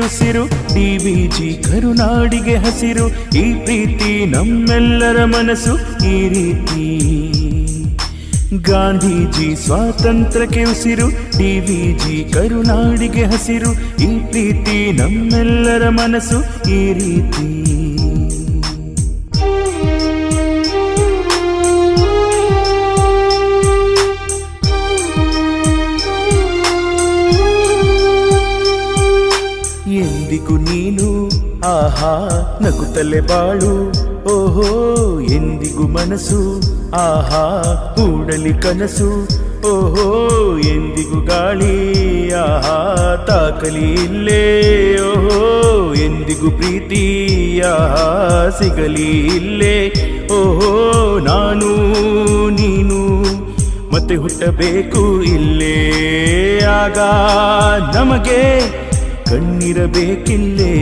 ಉಸಿರು ಡಿವಿಜಿ ಕರುನಾಡಿಗೆ ಹಸಿರು, ಈ ಪ್ರೀತಿ ನಮ್ಮೆಲ್ಲರ ಮನಸ್ಸು, ಈ ರೀತಿ. ಗಾಂಧೀಜಿ ಸ್ವಾತಂತ್ರ್ಯಕ್ಕೆ ಉಸಿರು, ಡಿವಿಜಿ ಕರುನಾಡಿಗೆ ಹಸಿರು, ಈ ಪ್ರೀತಿ ನಮ್ಮೆಲ್ಲರ ಮನಸ್ಸು, ಈ ರೀತಿ. ನಗುತ್ತಲೆ ಬಾಳು. ಓಹೋ, ಎಂದಿಗೂ ಮನಸ್ಸು, ಆಹಾ, ಕೂಡಲಿ ಕನಸು. ಓಹೋ, ಎಂದಿಗೂ ಗಾಳಿ, ಆಹಾ, ತಾಕಲಿ ಇಲ್ಲೇ. ಓಹೋ, ಎಂದಿಗೂ ಪ್ರೀತಿ, ಆಹಾ, ಸಿಗಲಿ ಇಲ್ಲೇ. ಓಹೋ, ನಾನು, ನೀನು, ಮತ್ತೆ ಹುಟ್ಟಬೇಕು ಇಲ್ಲೇ. ಆಗ ನಮಗೆ ಕಣ್ಣಿರಬೇಕಿಲ್ಲೇ?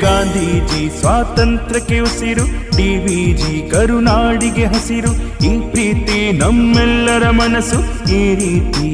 ಗಾಂಧೀಜಿ ಸ್ವಾತಂತ್ರ್ಯಕ್ಕೆ ಉಸಿರು ಡಿವಿಜಿ ಕರುನಾಡಿಗೆ ಹಸಿರು ಈ ಪ್ರೀತಿ ನಮ್ಮೆಲ್ಲರ ಮನಸ್ಸು ಈ ರೀತಿ.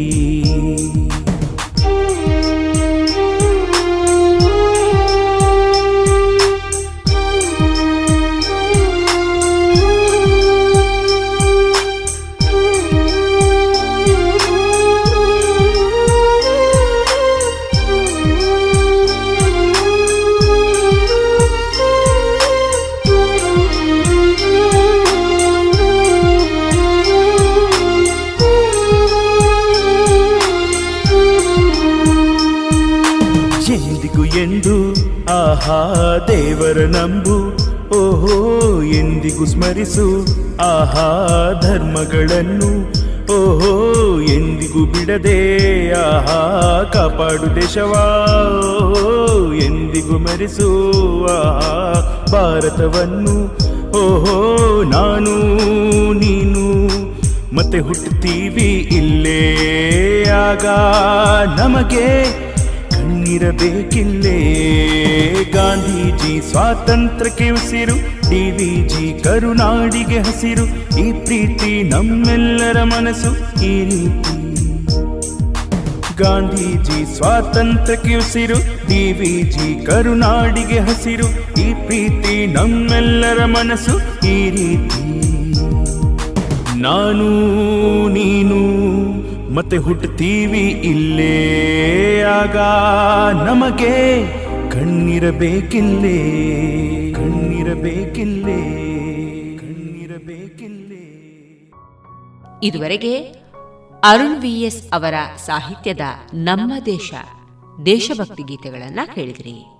ಎಂದಿಗೂ ಸ್ಮರಿಸು ಆಹಾ ಧರ್ಮಗಳನ್ನು. ಓಹೋ, ಎಂದಿಗೂ ಬಿಡದೆ ಆಹಾ ಕಾಪಾಡು ದೇಶವಾ. ಎಂದಿಗೂ ಮರಿಸು ಆಹಾ ಭಾರತವನ್ನು. ಓಹೋ, ನಾನು, ನೀನು, ಮತ್ತೆ ಹುಟ್ಟುತ್ತೀವಿ ಇಲ್ಲೇ. ಆಗ ನಮಗೆ ಕಣ್ಣಿರಬೇಕಿಲ್ಲೇ. ಗಾಂಧೀಜಿ ಸ್ವಾತಂತ್ರ್ಯಕ್ಕೆ ಉಸಿರು ಡಿವಿಜಿ ಕರುನಾಡಿಗೆ ಹಸಿರು, ಈ ಪ್ರೀತಿ ನಮ್ಮೆಲ್ಲರ ಮನಸ್ಸು, ಈ ರೀತಿ. ಗಾಂಧೀಜಿ ಸ್ವಾತಂತ್ರ್ಯಕ್ಕೆ ಉಸಿರು, ಡಿವಿಜಿ ಕರುನಾಡಿಗೆ ಹಸಿರು, ಈ ಪ್ರೀತಿ ನಮ್ಮೆಲ್ಲರ ಮನಸ್ಸು, ಈ ರೀತಿ. ನಾನು ನೀನು ಮತ್ತೆ ಹುಟ್ಟುತ್ತೀವಿ ಇಲ್ಲೇ, ಆಗ ನಮಗೆ ಕಣ್ಣಿರಬೇಕಿಲ್ಲೇ ಕಣ್ಣಿರಬೇಕಿಲ್ಲೇ. ಕಣ್ಣಿರಬೇಕಿಲ್ಲೇ. ಇದುವರೆಗೆ ಅರುಣ್ ವಿ ಎಸ್ ಅವರ ಸಾಹಿತ್ಯದ ನಮ್ಮ ದೇಶ ದೇಶಭಕ್ತಿ ಗೀತೆಗಳನ್ನ ಕೇಳಿದ್ರಿ.